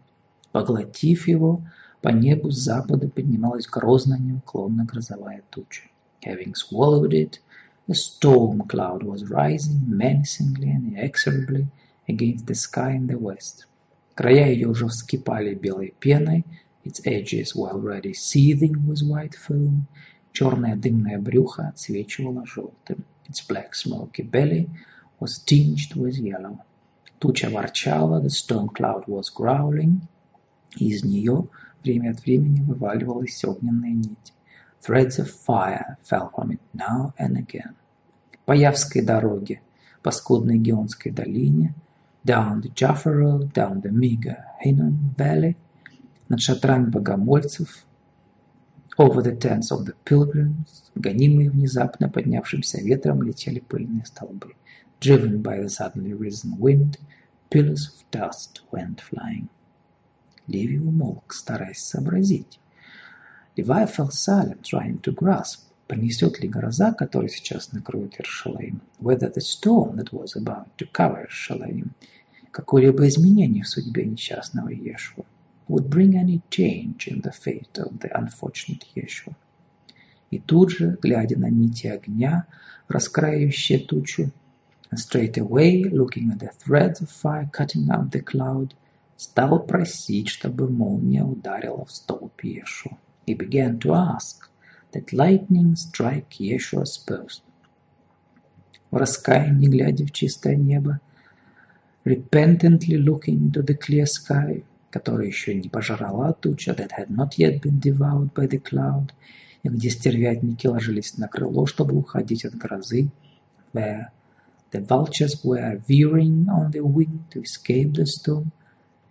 Поглотив его, по небу с запада поднималась грозная неуклонно грозовая туча. Having swallowed it, a storm cloud was rising menacingly and inexorably against the sky in the west. Края ее уже вскипали белой пеной, its edges were already seething with white foam, черное дымное брюхо отсвечивало желтым. Its black smoky belly was tinged with yellow. Туча ворчала, the storm cloud was growling, и из нее время от времени вываливалась огненная нить. Threads of fire fell from it now and again. По Явской дороге, по скудной Геонской долине, down the Jaffa Road, down the meager Hinnom Valley, над шатрами богомольцев, over the tents of the pilgrims, гонимые внезапно поднявшимся ветром, летели пыльные столбы. Driven by the suddenly risen wind, pillars of dust went flying. Леви умолк, стараясь сообразить. Levi fell silent, trying to grasp, принесет ли гроза, которая сейчас накроет Иршалаим, whether the storm that was about to cover Иршалаим, какое-либо изменение в судьбе несчастного Иешуа, would bring any change in the fate of the unfortunate Yeshua. И тут же, глядя на нити огня, раскраивающие тучу, and straight away, looking at the threads of fire cutting up the cloud, стал просить, чтобы молния ударила в столб Иешуа. He began to ask that lightning strike Yeshua's post. В раскаянии, глядя в чистое небо, repentantly looking into the clear sky, которая еще не пожрала туча, that had not yet been devoured by the cloud, и где стервятники ложились на крыло, чтобы уходить от грозы, where the vultures were veering on the wing to escape the storm,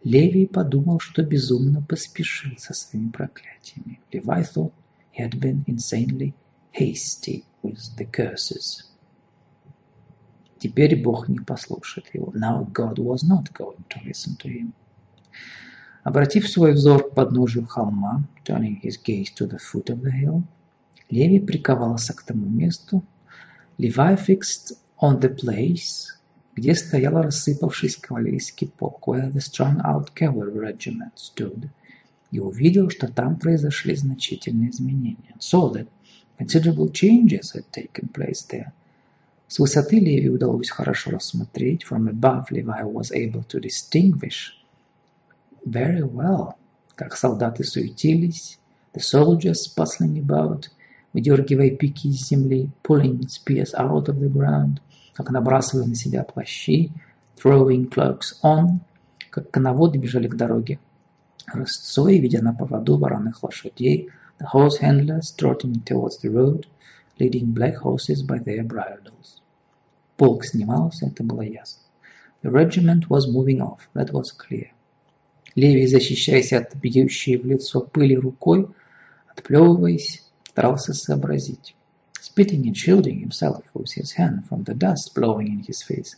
Левий подумал, что безумно поспешил со своими проклятиями. Levi thought he had been insanely hasty with the curses. Теперь Бог не послушает его. Now God was not going to listen to him. Обратив свой взор к подножию холма, turning his gaze to the foot of the hill, Леви приковался к тому месту, Levi fixed on the place, где стоял рассыпавшийся кавалерийский полк, where the strung out cavalry regiment stood, и увидел, что там произошли значительные изменения. Saw that considerable changes had taken place there. С высоты Леви удалось хорошо рассмотреть, from above Levi was able to distinguish very well, как солдаты суетились, the soldiers bustling about, выдергивая пики из земли, pulling spears out of the ground, как набрасывая на себя плащи, throwing cloaks on, как коноводы бежали к дороге, рысцой, ведя на поводу вороных лошадей, the horse handlers trotting towards the road, leading black horses by their bridles. Полк снимался, это было ясно. The regiment was moving off, that was clear. Левий, защищаясь от бьющей в лицо пыли рукой, отплевываясь, старался сообразить. Spitting and shielding himself with his hand from the dust blowing in his face,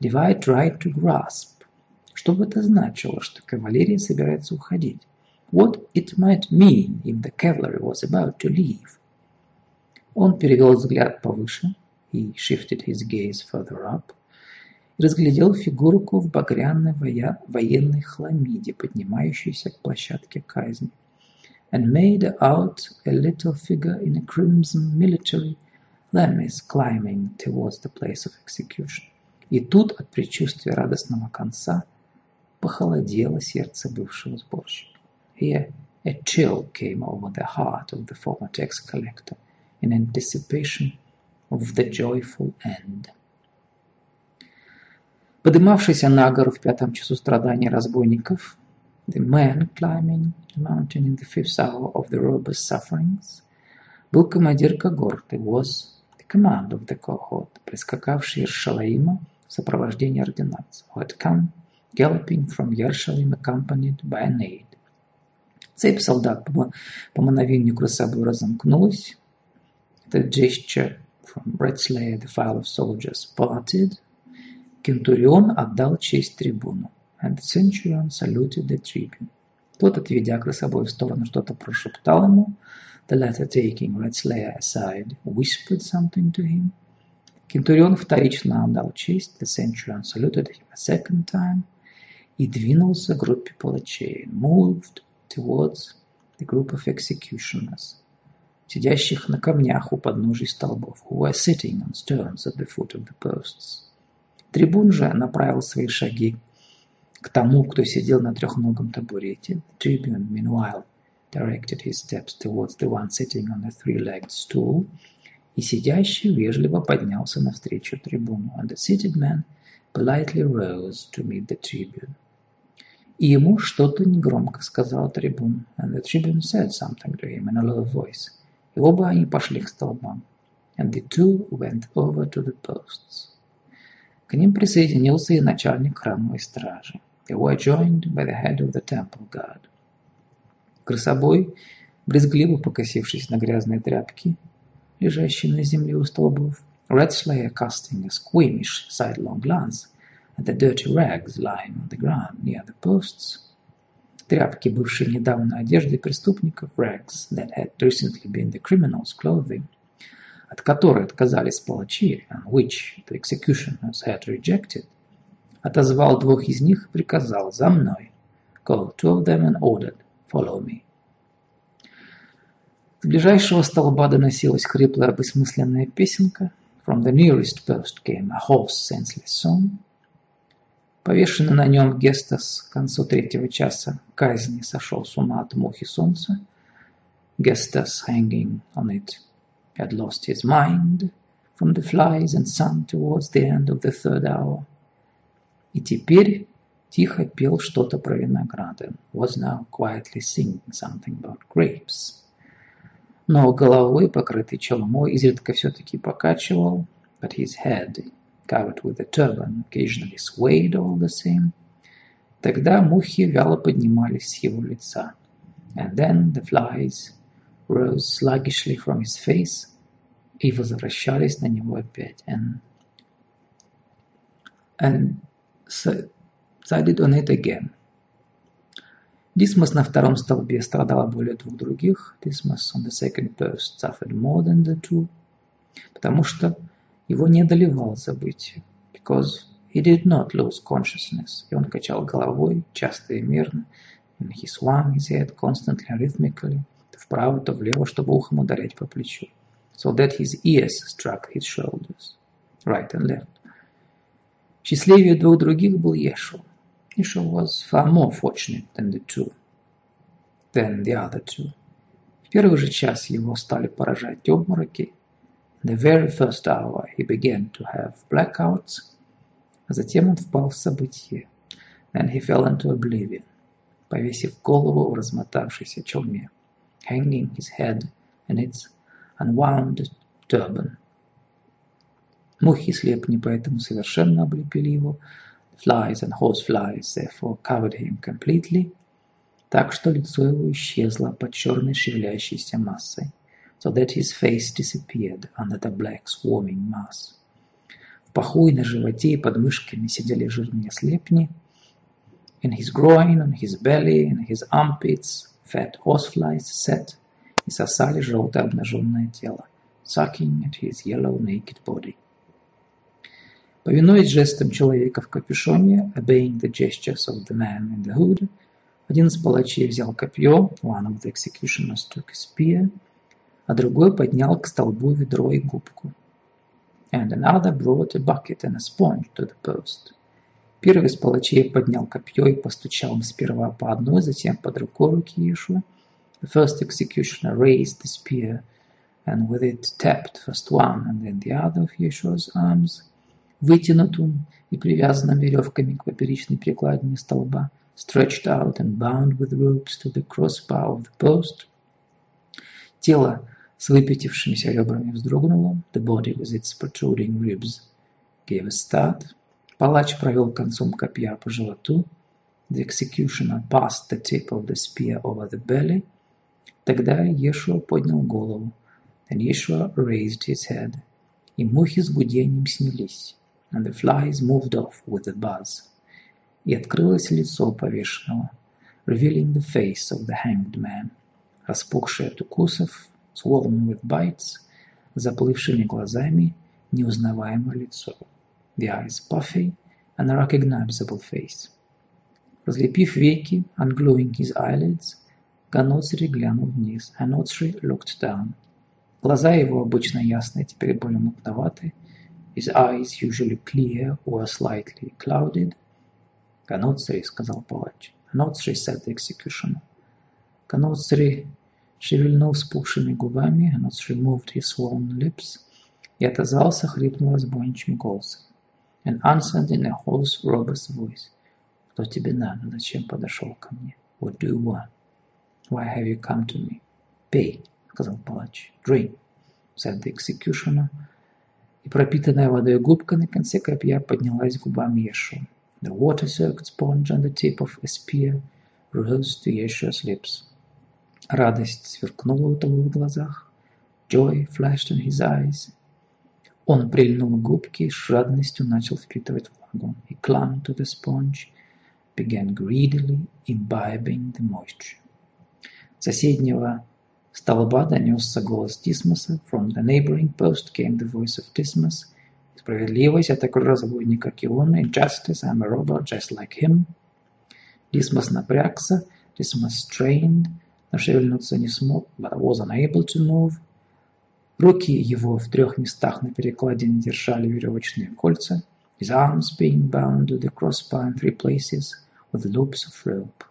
Levi tried to grasp. Что бы это значило, что кавалерия собирается уходить? What it might mean if the cavalry was about to leave? Он перевел взгляд повыше. He shifted his gaze further up. Разглядел фигурку в багряной военной хламиде, поднимающейся к площадке казни and made out a little figure in a crimson military lamis climbing towards the place of execution. И тут от предчувствия радостного конца похолодело сердце бывшего сборщика. Here a chill came over the heart of the former tax collector in anticipation of the joyful end. Подымавшийся на гору в пятом часу страданий разбойников, the man climbing the mountain in the fifth hour of the robber's sufferings, был командир когорты, was the command of the cohort, прискакавший из Шалаима в сопровождении ординарца, who had come galloping from Yerushalayim accompanied by an aide. Цепь солдат по, по мановению красаву разомкнулась. The gesture from Red Slayer, the file of soldiers parted. Кентурион отдал честь трибуну. And the centurion saluted the tribune. Тот, отведя красобой в сторону, что-то прошептал ему. The latter, taking Red Slayer aside, whispered something to him. Кентурион вторично отдал честь. The centurion saluted him a second time. И двинулся к группе палачей. Moved towards the group of executioners, сидящих на камнях у подножий столбов, who were sitting on stones at the foot of the posts. Трибун же направил свои шаги к тому, кто сидел на трехногом табурете. The tribune, meanwhile, directed his steps towards the one sitting on the three-legged stool, и сидящий вежливо поднялся навстречу трибуну, and the seated man politely rose to meet the tribune. И ему что-то негромко сказал трибун. And the tribune said something to him in a low voice. И оба они пошли к столбам. And the two went over to the posts. К ним присоединился и начальник храмовой стражи. They were joined by the head of the temple guard. Красобой, брезгливо покосившись на грязные тряпки, лежащие на земле у столбов, Red Slayer casting a squeamish sidelong glance at the dirty rags lying on the ground near the posts. Тряпки, бывшие недавно одеждой преступников, rags that had recently been the criminals' clothing, от которой отказались палачи, and which the executioners had rejected, отозвал двух из них и приказал «За мной!» called two of them and ordered «Follow me!» С ближайшего столба доносилась хриплая бессмысленная песенка. From the nearest post came a hoarse, senseless song. Повешенный на нем Гестас к концу третьего часа казни сошел с ума от мухи солнца. Gestas hanging on it had lost his mind from the flies and sun towards the end of the third hour. И теперь тихо пел что-то про винограды. Was now quietly singing something about grapes. Но головой, покрытый челмой, изредка все-таки покачивал, but his head covered with a turban, occasionally swayed all the same. Тогда мухи вяло поднимались с его лица. And then the flies rose sluggishly from his face и возвращались на него опять. And, and sided on it again. Дисмос на втором столбе страдала более двух других. Дисмос on the second post suffered more than the two. Потому что его не одолевало забытие, because he did not lose consciousness, и он качал головой часто и мерно, and he swung his head constantly and rhythmically, вправо, то влево, чтобы ухом ударять по плечу, so that his ears struck his shoulders, right and left. Счастливее двух других был Ешуа. Ешуа was far more fortunate than the two, than the other two. В первый же час его стали поражать обмороки, the very first hour he began to have blackouts, а затем он впал в забытье. Then he fell into oblivion, повесив голову в размотавшейся челме, hanging his head in its unwound turban. Мухи слепни поэтому совершенно облепили его, flies and horseflies therefore covered him completely, так что лицо его исчезло под черной шевелящейся массой so that his face disappeared under the black swarming mass. В паху и на животе и под мышками сидели жирные слепни. In his groin, on his belly, in his armpits, fat horseflies sat и сосали желтое обнаженное тело, sucking at his yellow naked body. Повинуясь жестам человека в капюшоне, obeying the gestures of the man in the hood, один из палачей взял копье, one of the executioners took a spear, а другой поднял к столбу ведро и губку. And another brought a bucket and a sponge to the post. Первый из палачей поднял копье и постучал им сперва по одной, затем по другой руке Иешуа. The first executioner raised the spear and with it tapped first one and then the other of Yeshua's arms, вытянутым и привязанным веревками к поперечной перекладине столба, stretched out and bound with ropes to the crossbar of the post. Тело с выпятившимися ребрами вздрогнула. The body with its protruding ribs gave a start. Палач провел концом копья по животу. the executioner passed the tip of the spear over the belly, тогда Ешуа поднял голову, and Yeshua raised his head, и мухи с гудением снялись, and the flies moved off with a buzz, и открылось лицо повешенного, revealing the face of the hanged man, распухшее от укусов, swollen with bites, заплывшими глазами, неузнаваемое лицо, the eyes puffy, and a recognizable face. Разлепив веки, ungluing his eyelids, Ганоцри глянул вниз, а Ноцри looked down. Глаза его, обычно ясные, теперь более мутноваты. His eyes, usually clear, were slightly clouded. Ганоцри, сказал палач. Ганоцри, said the executioner. Ганоцри шевельнул спухшими губами, Ганоцри moved his swollen lips и отозвался хриплым разбойничьим голосом. And answered in a hoarse, robust voice. Что тебе надо? Зачем подошел ко мне? What do you want? Why have you come to me? Pay, сказал палач. Drink, said the executioner. И пропитанная водой губка на конце копья поднялась к губам Ешуа. The water-soaked sponge on the tip of a spear rose to Yeshua's lips. Радость сверкнула у того в глазах. Joy flashed in his eyes. Он прильнул к губке и с жадностью начал впитывать влагу. He clung to the sponge began greedily imbibing the moisture. С соседнего столба донесся голос Дисмоса. From the neighboring post came the voice of Dismas. Справедливость, я такой разбойник, как и он. Injustice, I'm a robber just like him. Дисмос напрягся. Dismas strained, но шевельнуться не смог, but was unable to move. Руки его в трех местах на перекладине держали веревочные кольца. His arms being bound to the crossbar in three places with loops of rope.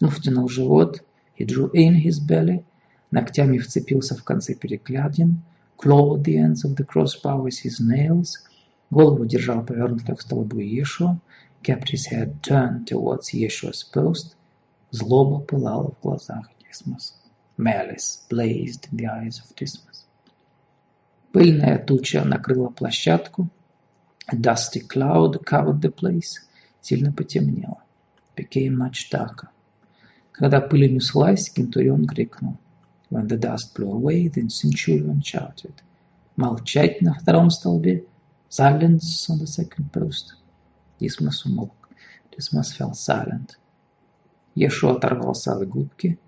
Он втянул живот, he drew in his belly, ногтями вцепился в концы перекладин, clawed the ends of the crossbar with his nails, голову держал повернутой к столбу Иешуа, kept his head turned towards Yeshua's post, злоба пылала в глазах Дисмоса. Malice blazed in the eyes of Dismas. Пыльная туча накрыла площадку, dusty cloud covered the place, сильно потемнело became much darker. Когда пыль унеслась, Кентурион крикнул. When the dust blew away, the centurion shouted. Молчать на втором столбе. Silence on the second post. Дисмос умолк. Dismas fell silent. Ешо оторвался от губки.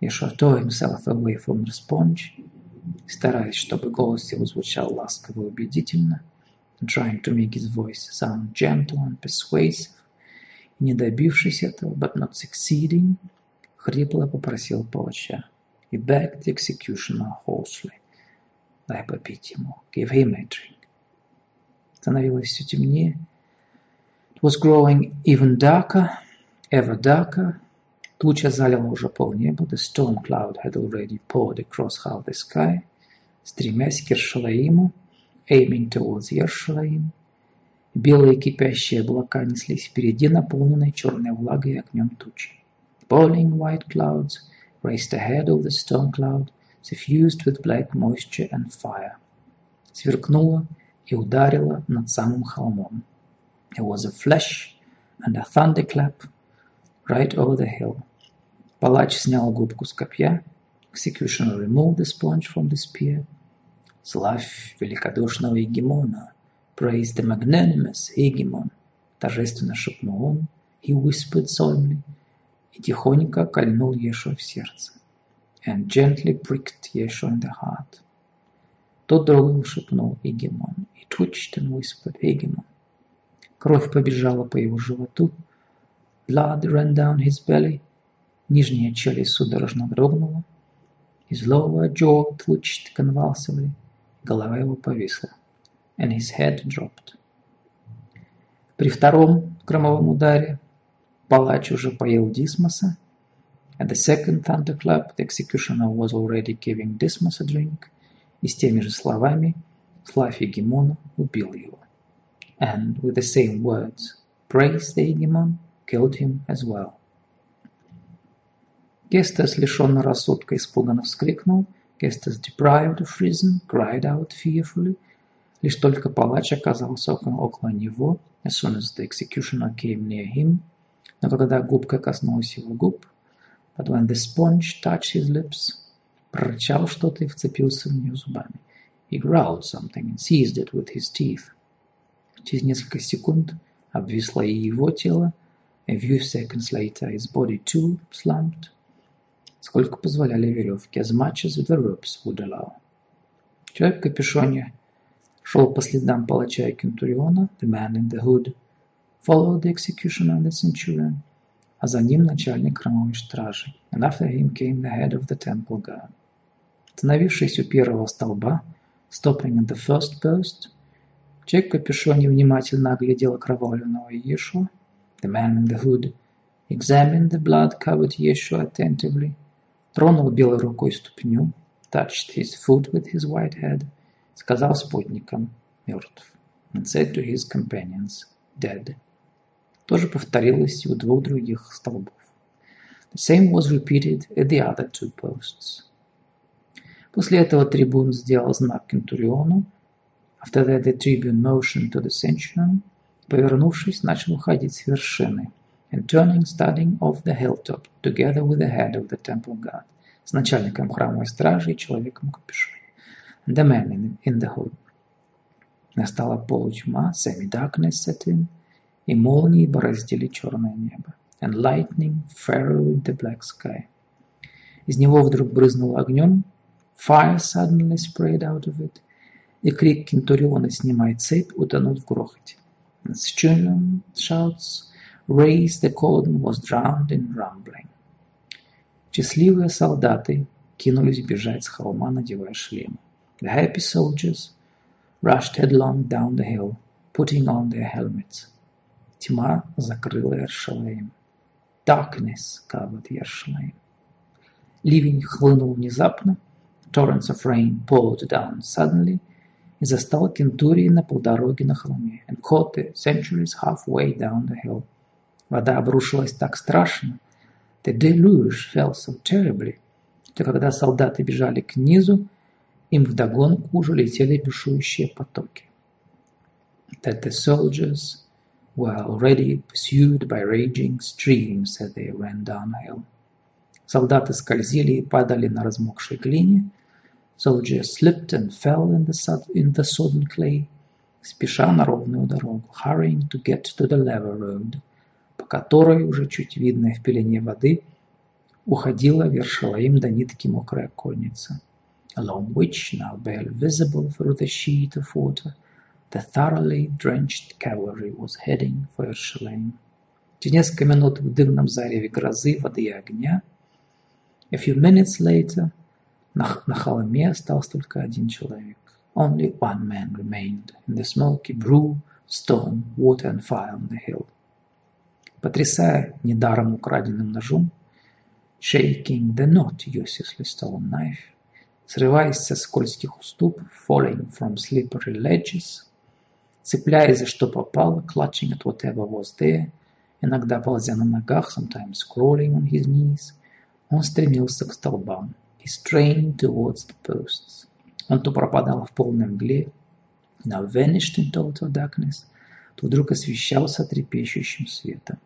Ешо tore himself away from the sponge, стараясь, чтобы голос его звучал ласково и убедительно, trying to make his voice sound gentle and persuasive, не добившись этого, but not succeeding, хрипло попросил палача. He begged the executioner hoarsely. Дай попить ему. Give him a drink. Становилось все темнее. It was growing even darker, ever darker. Туча залила уже полнеба. The storm cloud had already poured across half the sky, стремясь к Ершалаиму, aiming towards Yershalaim. Белые кипящие облака неслись впереди, наполненные черной влагой и огнем тучи. Boiling white clouds raced ahead of the storm cloud, suffused with black moisture and fire. Сверкнуло и ударило над самым холмом. There was a flash and a thunderclap right over the hill. Палач снял губку с копья. Executioner removed the sponge from the spear. Славь великодушного Егемона! Praise the magnanimous Егемон, торжественно шепнул он, he whispered solemnly, и тихонько кольнул Ешуа в сердце. And gently pricked Yeshua in the heart. Тот дрогнул, шепнул Егемон. He twitched and whispered Егемон. Кровь побежала по его животу. Blood ran down his belly. Нижняя челюсть судорожно дрогнула. His lower jaw twitched convulsively. Голова его повисла and his head dropped. При втором громовом ударе палач уже поел Дисмоса. At the second thunderclap, the executioner was already giving Dismas a drink, и с теми же словами «Славь Егемона» убил его. And with the same words, praise the Егемон, killed him as well. Гестес, лишенный рассудка, испуганно вскрикнул. Гестес, deprived of reason, cried out fearfully – Лишь только палач оказался около него, as soon as the executioner came near him, Но когда губка коснулась его губ, but when the sponge touched his lips, прорычал что-то и вцепился в нее зубами. He growled something and seized it with his teeth. Через несколько секунд обвисло и его тело. A few seconds later his body too slumped. Сколько позволяли веревки, as much as the ropes would allow. Человек в капюшоне шел по следам палача и кентуриона, the man in the hood, followed the executioner and the centurion, а за ним начальник храмовой стражи, and after him came the head of the temple guard. Остановившись у первого столба, stopping at the first post, человек в капюшоне внимательно оглядел окровавленного Иешуа, the man in the hood examined the blood-covered Yeshua attentively, тронул белой рукой ступню, touched his foot with his white head, сказал спутникам «мертв», and said to his companions «dead». тоже повторилось и у двух других столбов. The same was repeated at the other two posts. После этого трибун сделал знак кентуриону. After that the tribune motioned to the centurion. Повернувшись, начал уходить с вершины. And turning, studying off the hilltop, together with the head of the temple guard. С начальником храмовой стражи и человеком капюшоне. And the man in, in the hood. Настала полутьма, semi-darkness set in и молнии бороздили черное небо. And lightning furrowed the black sky. Из него вдруг брызнуло огнем. Fire suddenly sprayed out of it. И крик Кентуриона «Снимай цепь!» утонул в грохоте. And Stunion shouts «Raise the cordon!» was drowned in rumbling. Счастливые солдаты кинулись бежать с холма, надевая шлемы. The happy soldiers rushed headlong down the hill, putting on their helmets. Тьма закрыла Ершалаим. Darkness covered Yerushalayim. Ливень хлынул внезапно. Torrents of rain poured down suddenly и застал Кентурии на полдороге на холме and caught the centuries halfway down the hill. Вода обрушилась так страшно. The deluge fell so terribly, что когда солдаты бежали к низу, им вдогонку уже летели бушующие потоки. That the soldiers were already pursued by raging streams as they ran downhill. Солдаты скользили и падали на размокшей глине. Soldiers slipped and fell in the, in the sodden clay, спеша на ровную дорогу, hurrying to get to the level road, по которой, уже чуть видная в пелене воды, уходила Вершалаим до нитки мокрая конница, along which, now barely visible through the sheet of water, The thoroughly drenched cavalry was heading for Yerushalayim. Через несколько минут в дымном зареве грозы, воды и огня, a few minutes later, на, на холме остался только один человек. Only one man remained in the smoky brew, stone, water and fire on the hill. Потрясая недаром украденным ножом, shaking the not uselessly stolen knife, срываясь со скользких уступов, falling from slippery ledges, цепляясь за что попало, clutching at whatever was there, иногда ползя на ногах, sometimes crawling on his knees, он стремился к столбам. He strained towards the posts. Он то пропадал в полной мгле, now vanished in total darkness, то вдруг освещался трепещущим светом.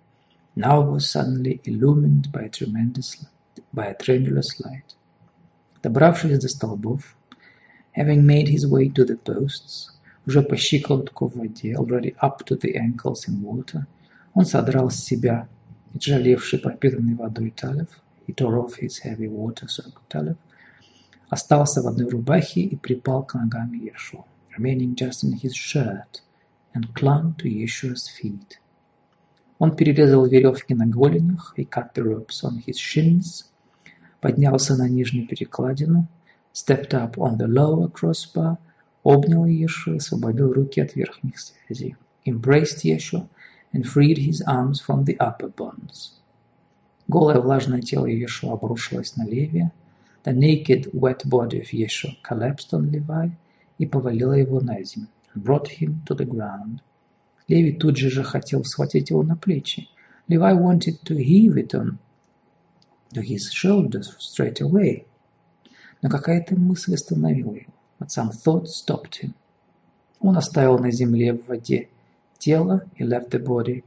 Now was suddenly illumined by a tremendous by a tremulous light. Добравшись до столбов, having made his way to the posts, уже по щиколотку в воде, already up to the ankles in water. Он содрал с себя жалевший пропитанный водой талев, he tore off his heavy water-soaked talif, остался в одной рубахе и припал к ногам Иешуа, remaining just in his shirt, and clung to Yeshua's feet. Он перерезал веревки на голенях, he cut the ropes on his shins, поднялся на нижнюю перекладину, stepped up on the lower crossbar, обнял Иешуа, освободил руки от верхних связей, embraced Yeshua and freed his arms from the upper bonds. Голое влажное тело Иешуа обрушилось на Левия, the naked wet body of Yeshua collapsed on Levi и повалило его на землю, and brought him to the ground. Леви тут же же хотел схватить его на плечи. Levi wanted to heave it on to his shoulders straight away. Но какая-то мысль остановила его but some thought stopped him. Он оставил на земле в воде тело, he left the body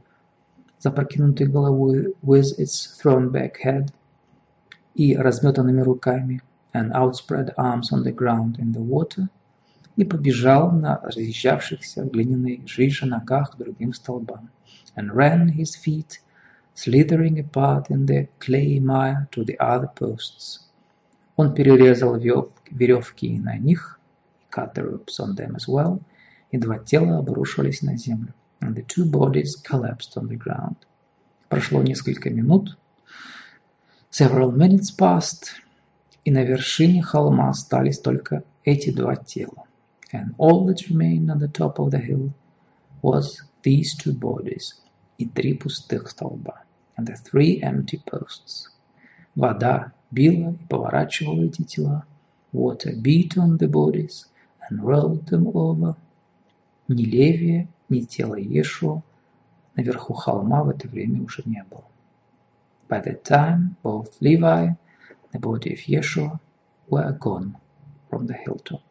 запрокинутой головой with its thrown back head и разметанными руками and outspread arms on the ground in the water, и побежал на разъезжавшихся в глиняной жиже ногах к другим столбам, and ran his feet, slithering apart in the clay mire to the other posts. Он перерезал веревки на них, cut the ropes on them as well, и два тела обрушились на землю, and the two bodies collapsed on the ground. Прошло несколько минут, several minutes passed, и на вершине холма остались только эти два тела. And all that remained on the top of the hill was these two bodies и три пустых столба, and the three empty posts. Вода била и поворачивала эти тела. Water beat on the bodies and rolled them over. Ни Левия, ни тела Иешуа наверху холма в это время уже не было. By that time, both Levi and the body of Yeshua were gone from the hilltop.